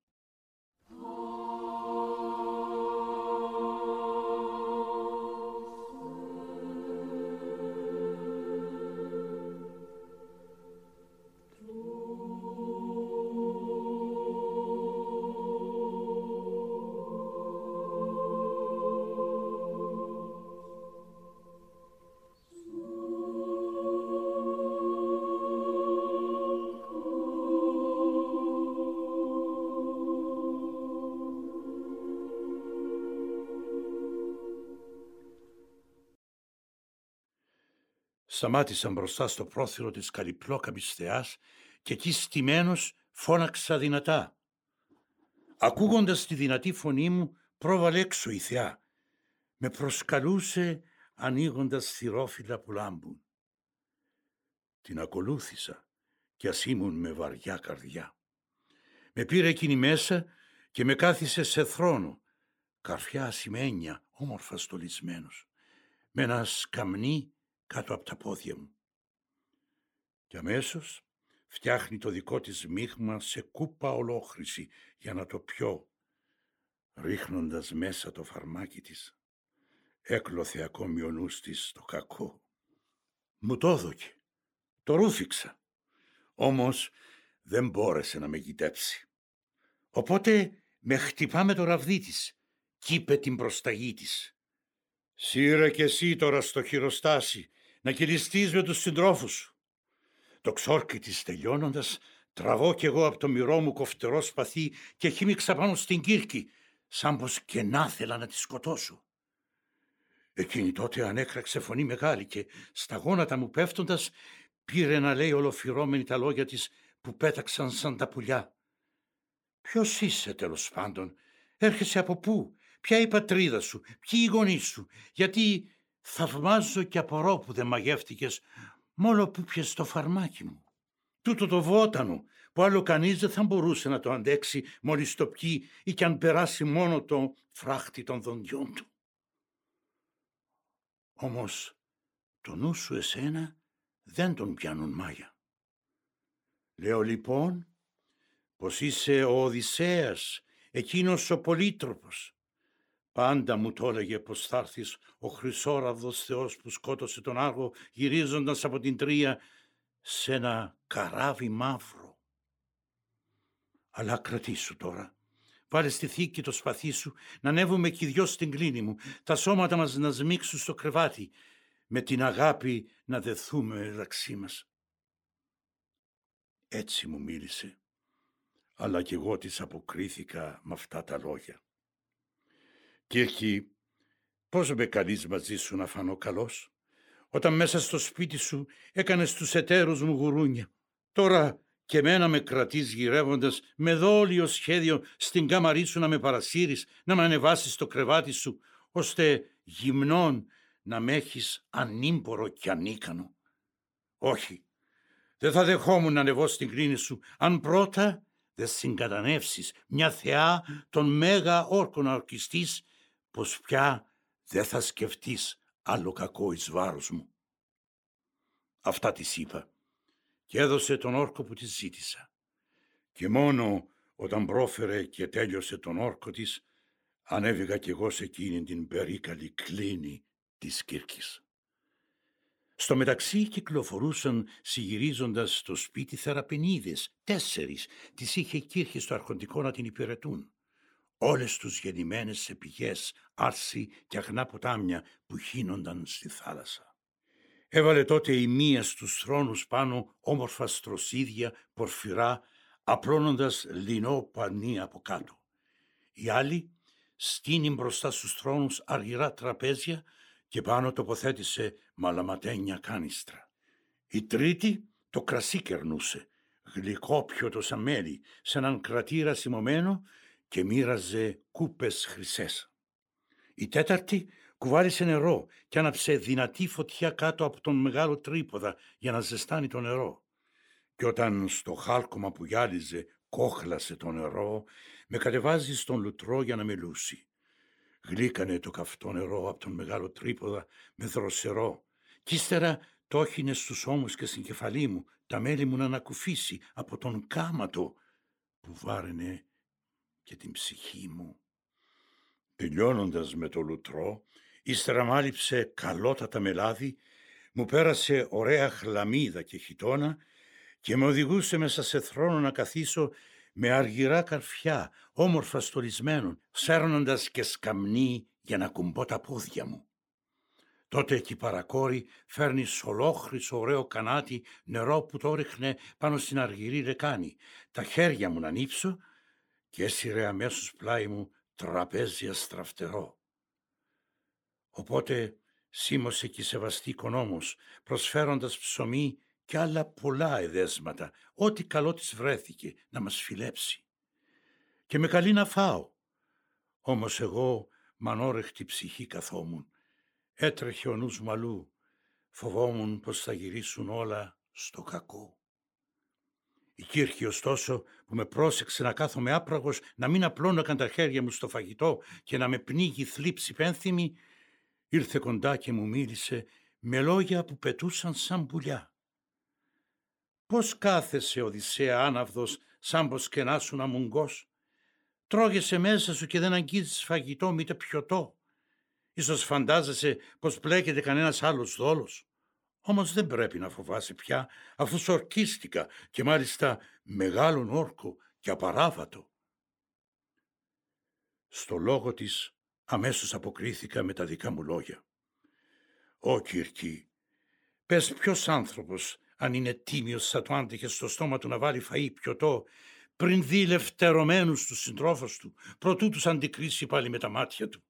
Σταμάτησα μπροστά στο πρόθυρο της καλυπλόκαμης θεάς και εκεί στημένος φώναξα δυνατά. Ακούγοντας τη δυνατή φωνή μου πρόβαλε έξω η θεά. Με προσκαλούσε ανοίγοντας θυρόφυλλα που λάμπουν. Την ακολούθησα κι ας ήμουν με βαριά καρδιά. Με πήρε εκείνη μέσα και με κάθισε σε θρόνο, καρφιά ασημένια, όμορφα στολισμένος, με ένα σκαμνί κάτω από τα πόδια μου. Και αμέσως φτιάχνει το δικό της μείγμα σε κούπα ολόχρηση για να το πιω, ρίχνοντας μέσα το φαρμάκι της. Έκλωθε ακόμη ο νους της το κακό. Μου το έδωκε, το ρούφηξα, όμως δεν μπόρεσε να με γητέψει. Οπότε με χτυπά με το ραβδί της κι είπε την προσταγή της. «Σύρε κι εσύ τώρα στο χειροστάσι να κυλιστείς με τους συντρόφους σου. Το ξόρκι της τελειώνοντας, τραβώ κι εγώ από το μυρό μου κοφτερό σπαθί και χύμιξα πάνω στην κύρκη, σαν πως και να θέλα να τη σκοτώσω. Εκείνη τότε ανέκραξε φωνή μεγάλη και στα γόνατα μου πέφτοντας πήρε να λέει ολοφυρώμενη τα λόγια της που πέταξαν σαν τα πουλιά. Ποιος είσαι τέλος πάντων, έρχεσαι από πού, ποια η πατρίδα σου, ποιοι οι γονείς σου, γιατί θαυμάζω και απορώ που δεν μαγεύτηκες μόνο που πιες το φαρμάκι μου. Τούτο το βότανο που άλλο κανείς δεν θα μπορούσε να το αντέξει μόλις το πιει ή κι αν περάσει μόνο το φράχτη των δοντιών του. Όμως το νου σου εσένα δεν τον πιάνουν μάγια. Λέω λοιπόν πως είσαι ο Οδυσσέας, εκείνος ο πολύτροπος. Πάντα μου το έλεγε πως θα έρθεις ο χρυσόραβδος Θεός που σκότωσε τον Άργο γυρίζοντας από την Τρία σε ένα καράβι μαύρο. Αλλά κρατήσου τώρα. Βάλε στη θήκη το σπαθί σου, να ανέβουμε κι δυο στην κλίνη μου, τα σώματα μας να σμίξουν στο κρεβάτι, με την αγάπη να δεθούμε μεταξύ μας. Έτσι μου μίλησε, αλλά κι εγώ της αποκρίθηκα με αυτά τα λόγια. Εκεί πώς με καλείς μαζί σου να φανώ καλός, όταν μέσα στο σπίτι σου έκανες τους εταίρους μου γουρούνια. Τώρα και μένα με κρατείς γυρεύοντας με δόλιο σχέδιο στην κάμαρή σου να με παρασύρεις, να με ανεβάσεις στο κρεβάτι σου, ώστε γυμνών να με έχεις ανήμπορο και ανίκανο. Όχι, δεν θα δεχόμουν να ανεβώ στην κρίνη σου, αν πρώτα δεν συγκατανεύσεις μια θεά των μέγα όρκων να ορκιστείς, πως πια δεν θα σκεφτείς άλλο κακό εις βάρος μου. Αυτά της είπα και έδωσε τον όρκο που της ζήτησα. Και μόνο όταν πρόφερε και τέλειωσε τον όρκο της, ανέβηκα κι εγώ σε εκείνη την περίκαλη κλίνη της Κύρκης. Στο μεταξύ κυκλοφορούσαν συγυρίζοντας στο σπίτι θεραπενίδες, τέσσερις, τις είχε η Κύρκη στο αρχοντικό να την υπηρετούν. Όλες τους γεννημένες σε πηγές, άρση και αγνά ποτάμια που χύνονταν στη θάλασσα. Έβαλε τότε η μία στους θρόνους πάνω όμορφα στροσίδια, πορφυρά, απλώνοντας λινό πανί από κάτω. Η άλλη στείνει μπροστά στους θρόνους αργυρά τραπέζια και πάνω τοποθέτησε μαλαματένια κάνιστρα. Η τρίτη το κρασί κερνούσε, γλυκόπιωτο σαν μέλι, σε έναν κρατήρα σημωμένο και μοίραζε κούπες χρυσές. Η τέταρτη κουβάλισε νερό και άναψε δυνατή φωτιά κάτω από τον μεγάλο τρίποδα για να ζεστάνει το νερό. Και όταν στο χάλκομα που γυάλιζε κόχλασε το νερό, με κατεβάζει στον λουτρό για να με λούσει. Γλύκανε το καυτό νερό από τον μεγάλο τρίποδα με δροσερό κι ύστερα το όχινε στους ώμους και στην κεφαλή μου, τα μέλη μου να ανακουφίσει από τον κάματο που βάραινε και την ψυχή μου. Τελειώνοντας με το λουτρό, Ύστερα μάλιψε καλότατα με λάδι, μου πέρασε ωραία χλαμίδα και χιτώνα και με οδηγούσε μέσα σε θρόνο να καθίσω με αργυρά καρφιά, όμορφα στολισμένων, σέρνοντας και σκαμνί για να κουμπώ τα πόδια μου. Τότε εκεί παρακόρη φέρνει σολόχρυσο ωραίο κανάτι νερό που το ρίχνε πάνω στην αργυρή λεκάνη. Τα χέρια μου να νύψω και έσυρε αμέσως πλάι μου τραπέζι αστραφτερό. Οπότε σίμωσε και η σεβαστή οικονόμος, προσφέροντας ψωμί και άλλα πολλά εδέσματα, ό,τι καλό της βρέθηκε να μας φιλέψει. Και με καλή να φάω. Όμως εγώ μανόρεχτη ψυχή καθόμουν. Έτρεχε ο νους μου αλλού. Φοβόμουν πως θα γυρίσουν όλα στο κακό. Η Κύρχη ωστόσο που με πρόσεξε να κάθομαι άπραγος, να μην απλώνακαν τα χέρια μου στο φαγητό και να με πνίγει θλίψη πένθυμη, ήρθε κοντά και μου μίλησε με λόγια που πετούσαν σαν πουλιά. Πώς κάθεσαι, Οδυσσέα, άναυδος, σαν πως και να σου αμουγκός. Τρώγεσαι μέσα σου και δεν αγγίζεις φαγητό μήτε πιωτό. Ίσως φαντάζεσαι πως πλέκεται κανένας άλλος δόλος. Όμως δεν πρέπει να φοβάσαι πια, αφού σορκίστηκα και μάλιστα μεγάλον όρκο και απαράβατο. Στο λόγο της Αμέσως αποκρίθηκα με τα δικά μου λόγια. «Ω Κυρκή, πες ποιος άνθρωπος, αν είναι τίμιος θα το άντεχε στο στόμα του να βάλει φαΐ πιωτό, πριν δει λευτερωμένους τους συντρόφους του, προτού τους αντικρίσει πάλι με τα μάτια του.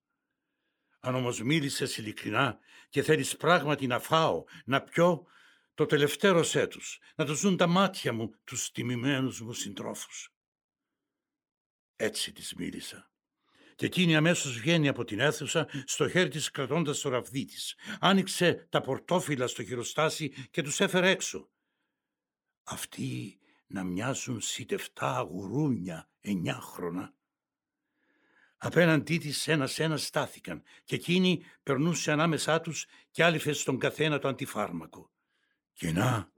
Αν όμως μίλησες ειλικρινά και θέλεις πράγματι να φάω, να πιω, το τελευταίο τους, να τους δουν τα μάτια μου τους τιμημένους μου συντρόφους. Έτσι της μίλησα. Και εκείνη αμέσως βγαίνει από την αίθουσα, στο χέρι της κρατώντας το ραβδί της. Άνοιξε τα πορτόφυλλα στο χειροστάσι και τους έφερε έξω. Αυτοί να μοιάζουν σιτευτά αγουρούνια εννιάχρονα. Απέναντί της ένα-ένα στάθηκαν και εκείνη περνούσε ανάμεσά τους και άλυφε στον καθένα το αντιφάρμακο. Και να,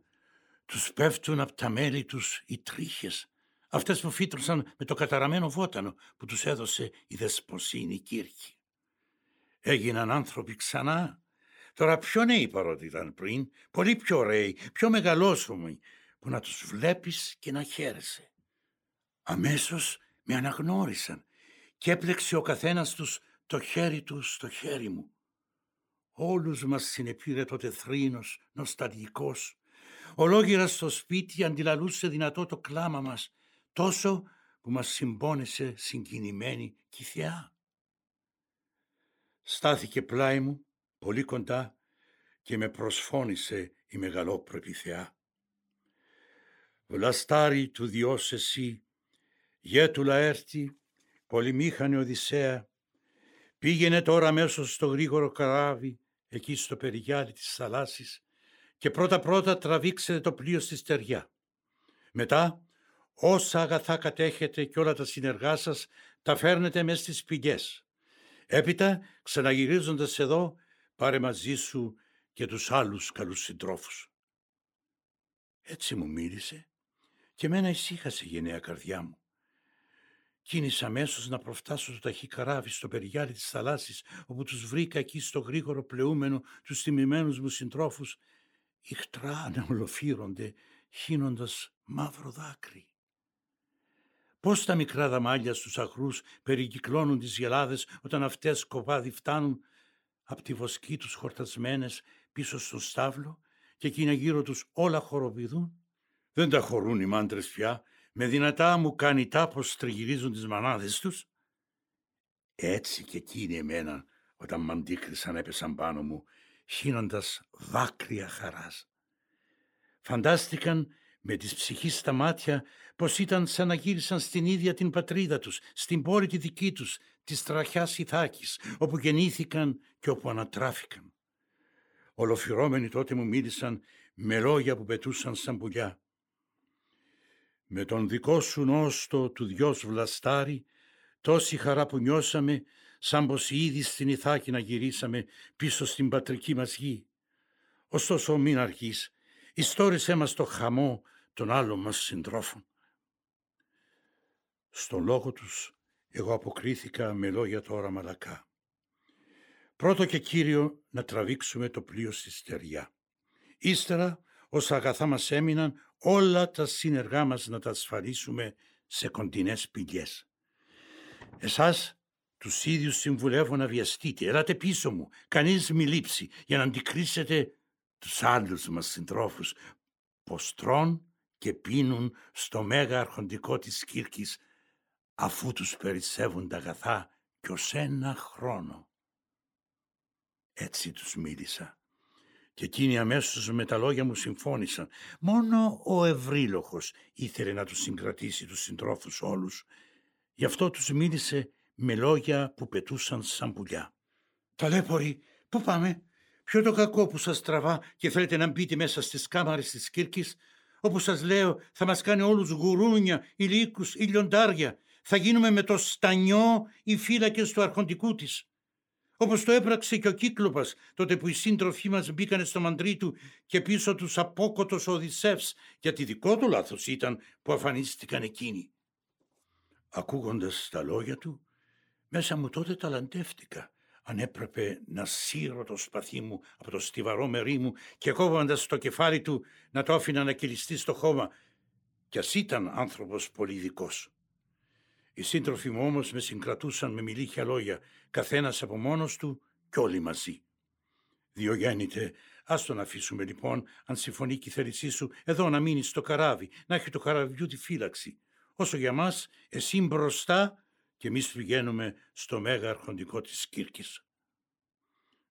τους πέφτουν από τα μέλη τους οι τρίχες, αυτές που φύτρωσαν με το καταραμένο βότανο που τους έδωσε η δεσποσίνη Κύρκη. Έγιναν άνθρωποι ξανά. Τώρα πιο νέοι παρότι ήταν πριν, πολύ πιο ωραίοι, πιο μεγαλόσωμοι, που να τους βλέπεις και να χαίρεσαι. Αμέσως με αναγνώρισαν και έπλεξε ο καθένας τους το χέρι τους στο χέρι μου. Όλους μας συνεπήρε τότε θρήνος, νοσταλγικός. Ολόγυρας στο σπίτι αντιλαλούσε δυνατό το κλάμα μας, τόσο που μας συμπόνεσε συγκινημένη και θεά. Στάθηκε πλάι μου, πολύ κοντά, και με προσφώνησε η μεγαλόπρεπη θεά. Βλαστάρι του Διός εσύ, γέτουλα έρθει, πολυμήχανη Οδυσσέα, πήγαινε τώρα μέσω στο γρήγορο καράβι, εκεί στο περιγιάλι της θαλάσσης, και πρώτα-πρώτα τραβήξετε το πλοίο στη στεριά. Μετά, όσα αγαθά κατέχετε και όλα τα συνεργά σας, τα φέρνετε μέσα στις πηγές. Έπειτα, ξαναγυρίζοντας εδώ, πάρε μαζί σου και τους άλλους καλούς συντρόφους. Έτσι μου μίλησε και μένα ησύχασε η γενναία καρδιά μου. Κίνησα αμέσως να προφτάσω το ταχύ καράβι στο περιγιάλι της θαλάσσης, όπου τους βρήκα εκεί στο γρήγορο πλεούμενο τους τιμημένους μου συντρόφους, ηχτρά να ολοφύρονται, χύνοντας μαύρο δάκρυ. Πώς τα μικρά δαμάλια στους αχρούς περικυκλώνουν τις γελάδες όταν αυτές κοβάδι φτάνουν από τη βοσκή τους χορτασμένες πίσω στο στάβλο και εκείνα γύρω τους όλα χοροπηδούν; Δεν τα χωρούν οι μάντρες πια, με δυνατά μου κάνει τάπος τριγυρίζουν τις μανάδες τους. Έτσι και εκείνοι εμένα όταν μ' αντίκρισαν έπεσαν πάνω μου χύνοντας δάκρυα χαράς. Φαντάστηκαν με τις ψυχής στα μάτια πως ήταν σαν να γύρισαν στην ίδια την πατρίδα τους, στην πόλη τη δική τους, της τραχιάς Ιθάκης, όπου γεννήθηκαν και όπου ανατράφηκαν. Ολοφυρώμενοι τότε μου μίλησαν με λόγια που πετούσαν σαν πουλιά. Με τον δικό σου νόστο του δυος βλαστάρι, τόση χαρά που νιώσαμε, σαν πως ήδη στην Ιθάκη να γυρίσαμε πίσω στην πατρική μας γη. Ωστόσο μην αρχείς, ιστόρισέ μας το χαμό των άλλων μας συντρόφων. Στον λόγο τους εγώ αποκρίθηκα με λόγια τώρα μαλακά. Πρώτο και κύριο να τραβήξουμε το πλοίο στη στεριά. Ύστερα όσα αγαθά μας έμειναν όλα τα σύνεργά μας να τα ασφαλίσουμε σε κοντινές πηγές. Εσάς τους ίδιους συμβουλεύω να βιαστείτε. Ελάτε πίσω μου, κανείς μη λείψει, για να αντικρίσετε τους άλλους μας συντρόφους, πως τρών και πίνουν στο μέγα αρχοντικό της Κύρκης, αφού τους περισσεύουν τα αγαθά κι ως ένα χρόνο. Έτσι τους μίλησα και εκείνοι αμέσως με τα λόγια μου συμφώνησαν. Μόνο ο ευρύλοχος ήθελε να τους συγκρατήσει τους συντρόφους όλους. Γι' αυτό τους μίλησε με λόγια που πετούσαν σαν πουλιά. «Ταλέποροι, πού πάμε, ποιο το κακό που σας τραβά και θέλετε να μπείτε μέσα στις κάμαρες της Κύρκης; Όπως σας λέω θα μας κάνει όλους γουρούνια, ηλίκους, ηλιοντάρια. Θα γίνουμε με το στανιό οι φύλακες του αρχοντικού της. Όπως το έπραξε και ο Κύκλοπας, τότε που οι σύντροφοί μας μπήκανε στο μαντρί του και πίσω τους απόκοτος ο Οδυσσεύς, γιατί δικό του λάθος ήταν που αφανίστηκαν εκείνοι. Ακούγοντας τα λόγια του, μέσα μου τότε ταλαντεύτηκα. Αν έπρεπε να σύρω το σπαθί μου από το στιβαρό μερί μου και κόβοντας το κεφάλι του να το άφηνα να κυλιστεί στο χώμα, κι ας ήταν άνθρωπος πολύ δικός. Οι σύντροφοι μου όμως με συγκρατούσαν με μιλήχια λόγια, καθένας από μόνος του κι όλοι μαζί. Διογέννητε, ας τον αφήσουμε λοιπόν, αν συμφωνεί και η θέλησή σου, εδώ να μείνεις στο καράβι, να έχει το καραβιού τη φύλαξη. Όσο για μας, εσύ μπροστά και εμείς πηγαίνουμε στο μέγα αρχοντικό της Κύρκης.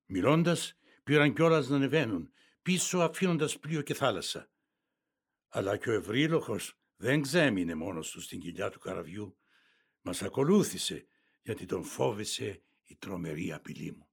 Μιλώντας, πήραν κιόλας να ανεβαίνουν, πίσω αφήνοντας πλοίο και θάλασσα. Αλλά και ο ευρύλοχος δεν ξέμεινε μόνος του στην κοιλιά του καραβιού. Μας ακολούθησε γιατί τον φόβησε η τρομερή απειλή μου.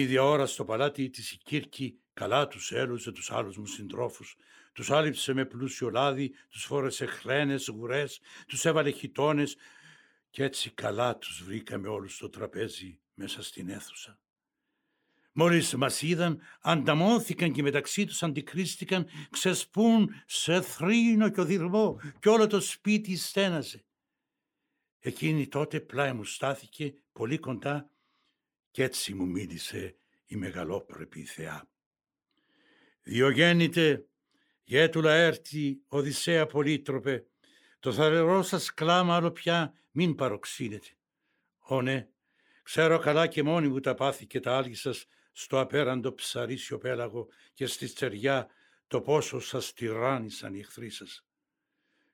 Ίδια ώρα στο παλάτι της η Κύρκη καλά τους έλουσε τους άλλους μου συντρόφους, τους άλυψε με πλούσιο λάδι, τους φόρεσε χλένες, γουρές, τους έβαλε χιτώνες και έτσι καλά τους βρήκαμε όλους στο τραπέζι μέσα στην αίθουσα. Μόλις μας είδαν, ανταμώθηκαν και μεταξύ τους αντικρίστηκαν, ξεσπούν σε θρήνο και οδυρμό και όλο το σπίτι στέναζε. Εκείνη τότε πλάι μου στάθηκε πολύ κοντά κι έτσι μου μίλησε η μεγαλόπρεπη θεά. Διογέννητε, γέτουλα έρθει, Οδυσσέα πολύτροπε, το θαρερό σας κλάμα άλλο πια μην παροξύνετε. Ω ναι, ξέρω καλά και μόνοι μου τα πάθη και τα άλγη σας στο απέραντο ψαρίσιο πέλαγο και στη στεριά το πόσο σας τυράννησαν οι εχθροί σας.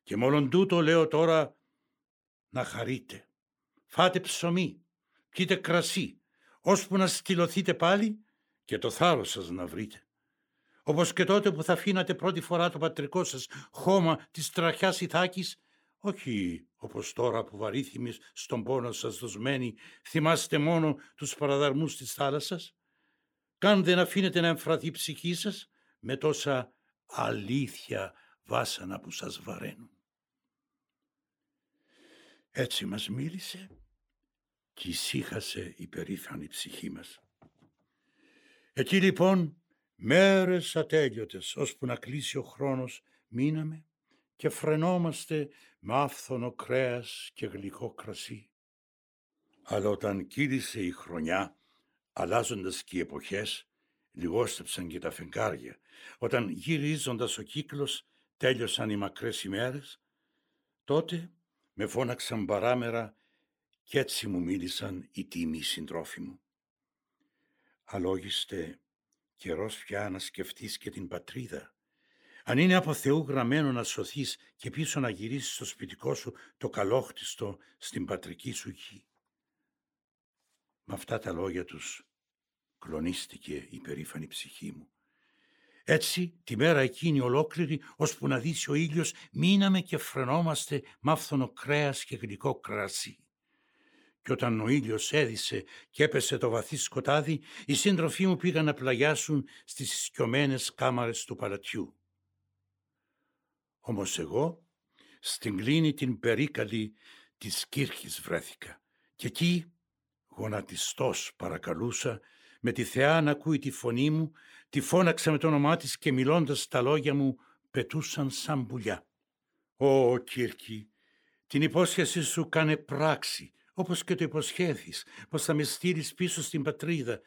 Και μόλον τούτο λέω τώρα να χαρείτε. Φάτε ψωμί, πιείτε κρασί, ώσπου να στυλωθείτε πάλι και το θάρρος σας να βρείτε. Όπως και τότε που θα αφήνατε πρώτη φορά το πατρικό σας χώμα της τραχιάς Ιθάκης, όχι όπως τώρα που βαρύθιμης στον πόνο σας δοσμένοι θυμάστε μόνο τους παραδαρμούς της θάλασσας. Καν δεν αφήνετε να εμφραθεί η ψυχή σας με τόσα αλήθεια βάσανα που σας βαραίνουν. Έτσι μας μίλησε και ησύχασε η περήφανη ψυχή μας. Εκεί λοιπόν μέρες ατέλειωτες ώσπου να κλείσει ο χρόνος μείναμε και φρενόμαστε με άφθονο κρέας και γλυκό κρασί. Αλλά όταν κύλησε η χρονιά, αλλάζοντας και οι εποχές, λιγόστεψαν και τα φεγγάρια. Όταν γυρίζοντας ο κύκλος τέλειωσαν οι μακρές ημέρες, τότε με φώναξαν παράμερα κι έτσι μου μίλησαν οι τίμοι συντρόφοι μου. Αλόγιστε καιρός πια να σκεφτείς και την πατρίδα. Αν είναι από Θεού γραμμένο να σωθείς και πίσω να γυρίσεις στο σπιτικό σου το καλόχτιστο στην πατρική σου γη. Με αυτά τα λόγια τους κλονίστηκε η περήφανη ψυχή μου. Έτσι, τη μέρα εκείνη ολόκληρη, ώσπου να δύσει ο ήλιος, μείναμε και φρενόμαστε μ' κρέας και γλυκό κρασί. Και όταν ο ήλιος έδισε και έπεσε το βαθύ σκοτάδι, οι σύντροφοί μου πήγαν να πλαγιάσουν στις ισκιωμένες κάμαρες του παλατιού. Όμως εγώ στην κλίνη την περίκαλη της κύρχης βρέθηκα και εκεί γονατιστός παρακαλούσα με τη θεά να ακούει τη φωνή μου, τη φώναξα με το όνομά της και μιλώντας τα λόγια μου πετούσαν σαν πουλιά. «Ω Κύρκη, την υπόσχεση σου κάνε πράξη, όπως και το υποσχέθης, πως θα με στείλεις πίσω στην πατρίδα.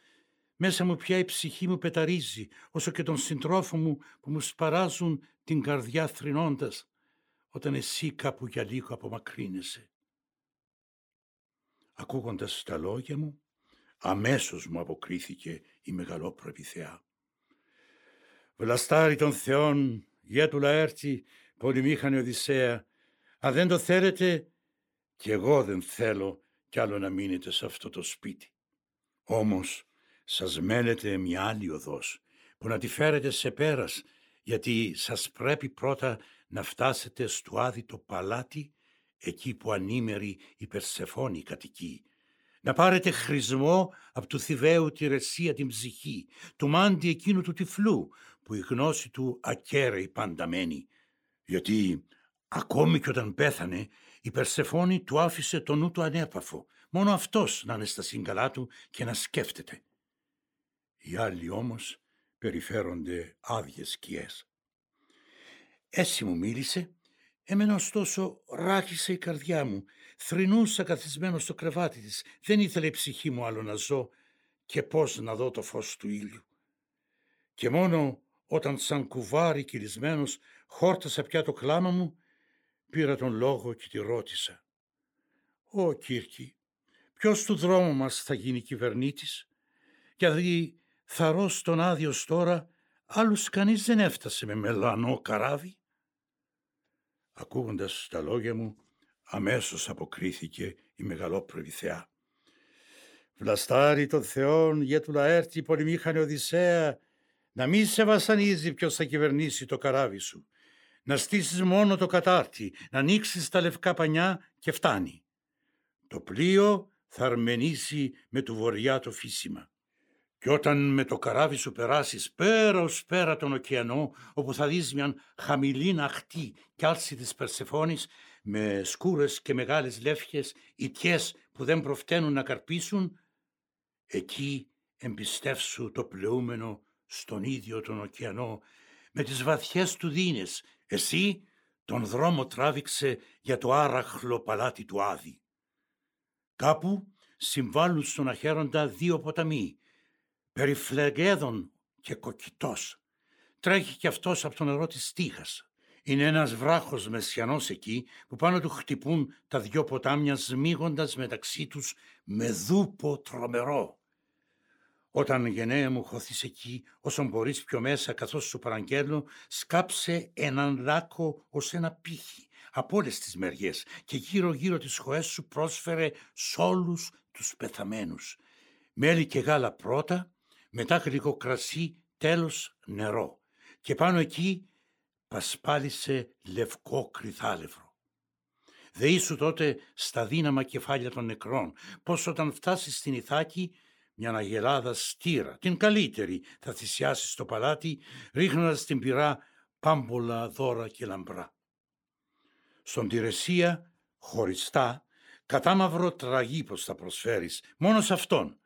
Μέσα μου πια η ψυχή μου πεταρίζει, όσο και τον συντρόφο μου που μου σπαράζουν την καρδιά θρυνώντας, όταν εσύ κάπου για λίγο απομακρύνεσαι. Ακούγοντας τα λόγια μου, αμέσως μου αποκρίθηκε η μεγαλόπρεπη θεά. Βλαστάρι των θεών, του Λαέρτη, πολυμήχανη Οδυσσέα, αν δεν το θέλετε, κι εγώ δεν θέλω κι άλλο να μείνετε σε αυτό το σπίτι. Όμως σας μένετε μια άλλη οδός που να τη φέρετε σε πέρας γιατί σας πρέπει πρώτα να φτάσετε στο άδειτο παλάτι εκεί που ανήμερη η Περσεφόνη κατοικεί. Να πάρετε χρησμό από του Θηβαίου τη ρεσία την ψυχή, του μάντι εκείνου του τυφλού που η γνώση του ακέραιη πάντα μένει. Γιατί ακόμη κι όταν πέθανε η Περσεφόνη του άφησε το νου του ανέπαφο, μόνο αυτός να είναι στα σύγκαλά του και να σκέφτεται. Οι άλλοι όμως περιφέρονται άδειες σκιές. Έτσι μου μίλησε, Εμένα ωστόσο ράχισε η καρδιά μου. Θρυνούσα καθισμένο στο κρεβάτι της. Δεν ήθελε η ψυχή μου άλλο να ζω και πώς να δω το φως του ήλιου. Και μόνο όταν σαν κουβάρι κυλισμένος χόρτασα πια το κλάμα μου, πήρα τον λόγο και τη ρώτησα. «Ω Κύρκη, ποιος του δρόμου μας θα γίνει κυβερνήτης» γιατί θαρώ στον άδειο τώρα, άλλους κανείς δεν έφτασε με μελανό καράβι. Ακούγοντας τα λόγια μου, αμέσως αποκρίθηκε η μεγαλόπρεπη θεά. Βλαστάρι των θεών για του λαέρτη πολυμήχανη Οδυσσέα, να μη σε βασανίζει ποιος θα κυβερνήσει το καράβι σου. Να στήσεις μόνο το κατάρτι, να ανοίξεις τα λευκά πανιά και φτάνει. Το πλοίο θα αρμενήσει με του βορειά το φύσιμα. Και όταν με το καράβι σου περάσεις πέρα ως πέρα τον ωκεανό, όπου θα δεις μια χαμηλή ναχτή άλση της Περσεφόνης, με σκούρες και μεγάλες λεύχες, ιτιές που δεν προφταίνουν να καρπίσουν, εκεί εμπιστεύσου το πλεούμενο στον ίδιο τον ωκεανό, με τις βαθιές του δίνες, εσύ τον δρόμο τράβηξε για το άραχλο παλάτι του Άδη. Κάπου συμβάλλουν στον αχαίροντα δύο ποταμοί, περιφλεγέδων και κοκκιτός. Τρέχει κι αυτός από το νερό της στίχας. Είναι ένας βράχος μεσιανός εκεί που πάνω του χτυπούν τα δυο ποτάμια σμίγοντας μεταξύ τους με δούπο τρομερό. Όταν γενναία μου χωθείς εκεί, όσον μπορείς πιο μέσα καθώς σου παραγγέλνω, σκάψε έναν λάκκο ως ένα πύχη από όλες τις μεριές και γύρω γύρω τις χωές σου πρόσφερε σ' όλους τους πεθαμένους. Μέλι και γάλα πρώτα μετά γλυκό κρασί, τέλος νερό και πάνω εκεί πασπάλισε λευκό κρυθάλευρο. Δε ήσου τότε στα δύναμα κεφάλια των νεκρών, πως όταν φτάσεις στην Ιθάκη μια αγελάδα στήρα, την καλύτερη θα θυσιάσεις στο παλάτι, ρίχνοντας την πυρά πάμπολα δώρα και λαμπρά. Στον Τηρεσία, χωριστά, κατάμαυρο τραγί πως θα προσφέρεις, μόνο σε αυτόν,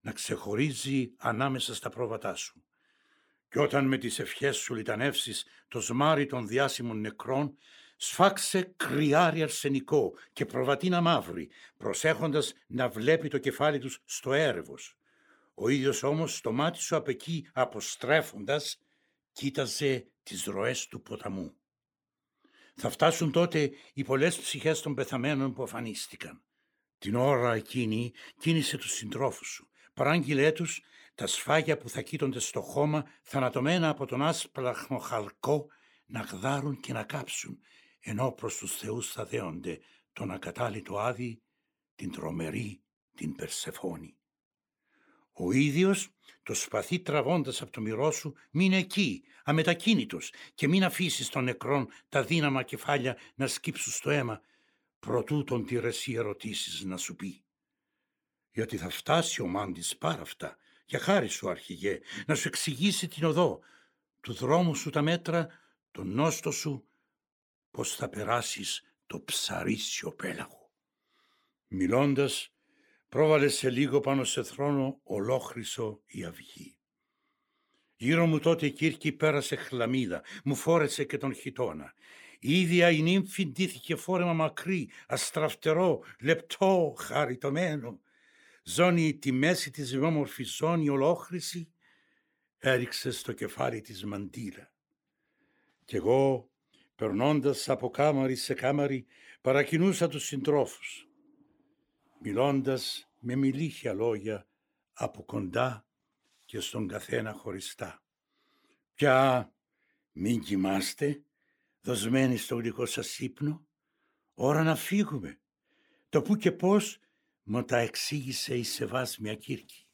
να ξεχωρίζει ανάμεσα στα πρόβατά σου. Και όταν με τις ευχές σου λιτανεύσεις το σμάρι των διάσημων νεκρών, σφάξε κρυάρι αρσενικό και προβατίνα μαύρη, προσέχοντας να βλέπει το κεφάλι τους στο έρευος. Ο ίδιος όμως το μάτι σου από εκεί αποστρέφοντας, κοίταζε τις ροές του ποταμού. Θα φτάσουν τότε οι πολλές ψυχές των πεθαμένων που αφανίστηκαν. Την ώρα εκείνη κίνησε τους συντρόφους σου Παράγγειλέ τους τα σφάγια που θα κοίτονται στο χώμα, θανατωμένα από τον άσπλαχνο χαλκό, να γδάρουν και να κάψουν, ενώ προς τους θεούς θα δέονται τον ακατάλητο άδη, την τρομερή, την Περσεφόνη. Ο ίδιος, το σπαθί τραβώντας από το μυρό σου, μην εκεί, αμετακίνητος και μην αφήσεις των νεκρών τα δύναμα κεφάλια να σκύψουν στο αίμα, προτού τον τυρεσί ερωτήσεις να σου πει γιατί θα φτάσει ο μάντης πάρα αυτά, για χάρη σου αρχηγέ, να σου εξηγήσει την οδό, του δρόμου σου τα μέτρα, τον νόστο σου, πως θα περάσεις το ψαρίσιο πέλαγο. Μιλώντας, πρόβαλε σε λίγο πάνω σε θρόνο ολόχρυσο η αυγή. Γύρω μου τότε η Κύρκη πέρασε χλαμίδα, μου φόρεσε και τον χιτώνα. Η ίδια η νύμφη ντύθηκε φόρεμα μακρύ, αστραφτερό, λεπτό, χαριτωμένο ζώνη τη μέση της όμορφη ζώνη ολόχρηση, έριξε στο κεφάλι της μαντήλα. Κι εγώ, περνώντας από κάμαρη σε κάμαρη, παρακινούσα τους συντρόφους, μιλώντας με μιλήχια λόγια από κοντά και στον καθένα χωριστά. Πια μην κοιμάστε, δοσμένοι στο γλυκό σας ύπνο, ώρα να φύγουμε. Το που και πώς μου τα εξήγησε η Σεβάσμια Κύρκη.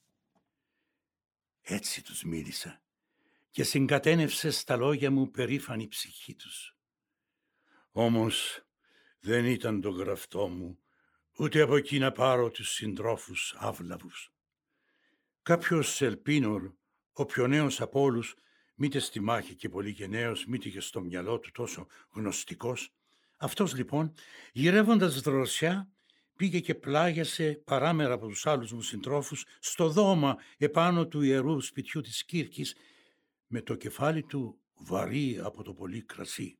Έτσι τους μίλησα και συγκατένευσε στα λόγια μου περήφανη ψυχή τους. Όμως δεν ήταν το γραφτό μου ούτε από εκεί να πάρω τους συντρόφους άβλαβους. Κάποιος ελπίνορ, ο πιο νέος από όλους, μήτε στη μάχη και πολύ γενναίος, μήτε και στο μυαλό του τόσο γνωστικός, αυτός λοιπόν, γυρεύοντας δροσιά, πήγε και πλάγιασε παράμερα από τους άλλους μου συντρόφους στο δώμα επάνω του ιερού σπιτιού της Κύρκης με το κεφάλι του βαρύ από το πολύ κρασί.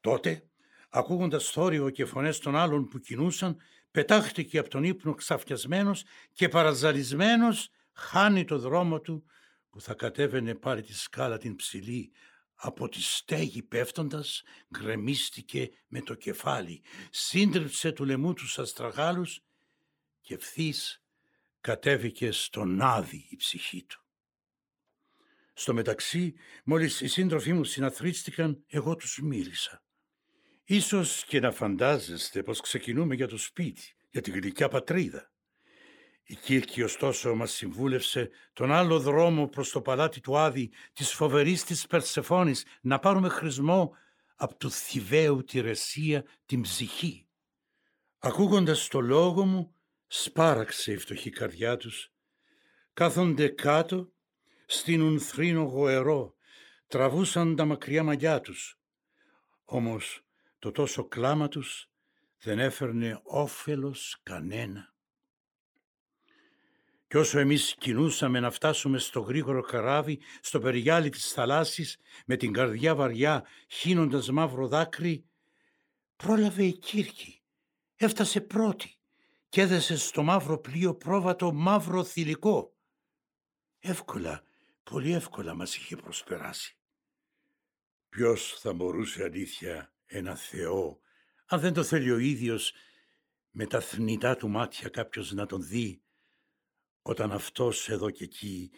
Τότε ακούγοντας θόρυβο και φωνές των άλλων που κινούσαν, πετάχτηκε από τον ύπνο ξαφιασμένος και παραζαλισμένος χάνει το δρόμο του που θα κατέβαινε πάλι τη σκάλα την ψηλή από τη στέγη πέφτοντας γκρεμίστηκε με το κεφάλι, σύντριψε του λαιμού τους αστραγάλους και ευθύς κατέβηκε στον άδει η ψυχή του. Στο μεταξύ, μόλις οι σύντροφοί μου συναθρίστηκαν, εγώ τους μίλησα. Ίσως και να φαντάζεστε πως ξεκινούμε για το σπίτι, για τη γλυκιά πατρίδα. Η Κύρκη ωστόσο μας συμβούλευσε τον άλλο δρόμο προς το παλάτι του Άδη της φοβερής της Περσεφόνης να πάρουμε χρησμό από του θηβαίου τη ρεσία την ψυχή. Ακούγοντας το λόγο μου σπάραξε η φτωχή καρδιά τους. Κάθονται κάτω, στείνουν θρήνο γοερό, τραβούσαν τα μακριά μαλλιά τους. Όμως το τόσο κλάμα τους δεν έφερνε όφελος κανένα. Κι όσο εμείς κινούσαμε να φτάσουμε στο γρήγορο καράβι, στο περιγιάλι της θαλάσσης, με την καρδιά βαριά, χύνοντας μαύρο δάκρυ, πρόλαβε η Κύρκη. Έφτασε πρώτη και έδεσε στο μαύρο πλοίο πρόβατο μαύρο θηλυκό. Εύκολα, πολύ εύκολα μας είχε προσπεράσει. Ποιος θα μπορούσε αλήθεια ένα Θεό, αν δεν το θέλει ο ίδιος με τα θνητά του μάτια κάποιος να τον δει όταν αυτός εδώ και εκεί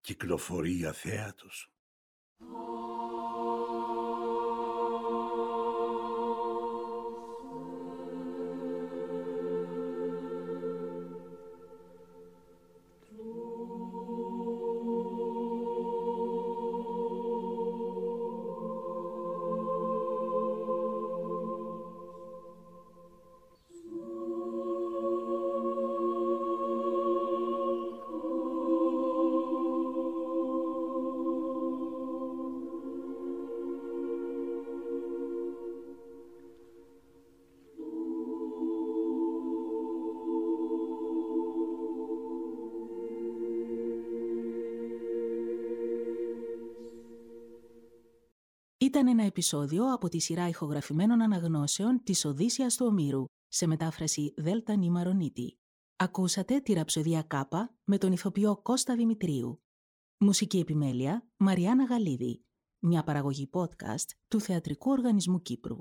κυκλοφορεί αθέατος. Επεισόδιο από τη σειρά ηχογραφημένων αναγνώσεων της Οδύσσιας του Ομήρου, σε μετάφραση Δέλτα Νιμαρονίτη. Ακούσατε τη ραψοδία Κάπα με τον ηθοποιό Κώστα Δημητρίου. Μουσική επιμέλεια Μαριάννα Γαλίδη. Μια παραγωγή podcast του Θεατρικού Οργανισμού Κύπρου.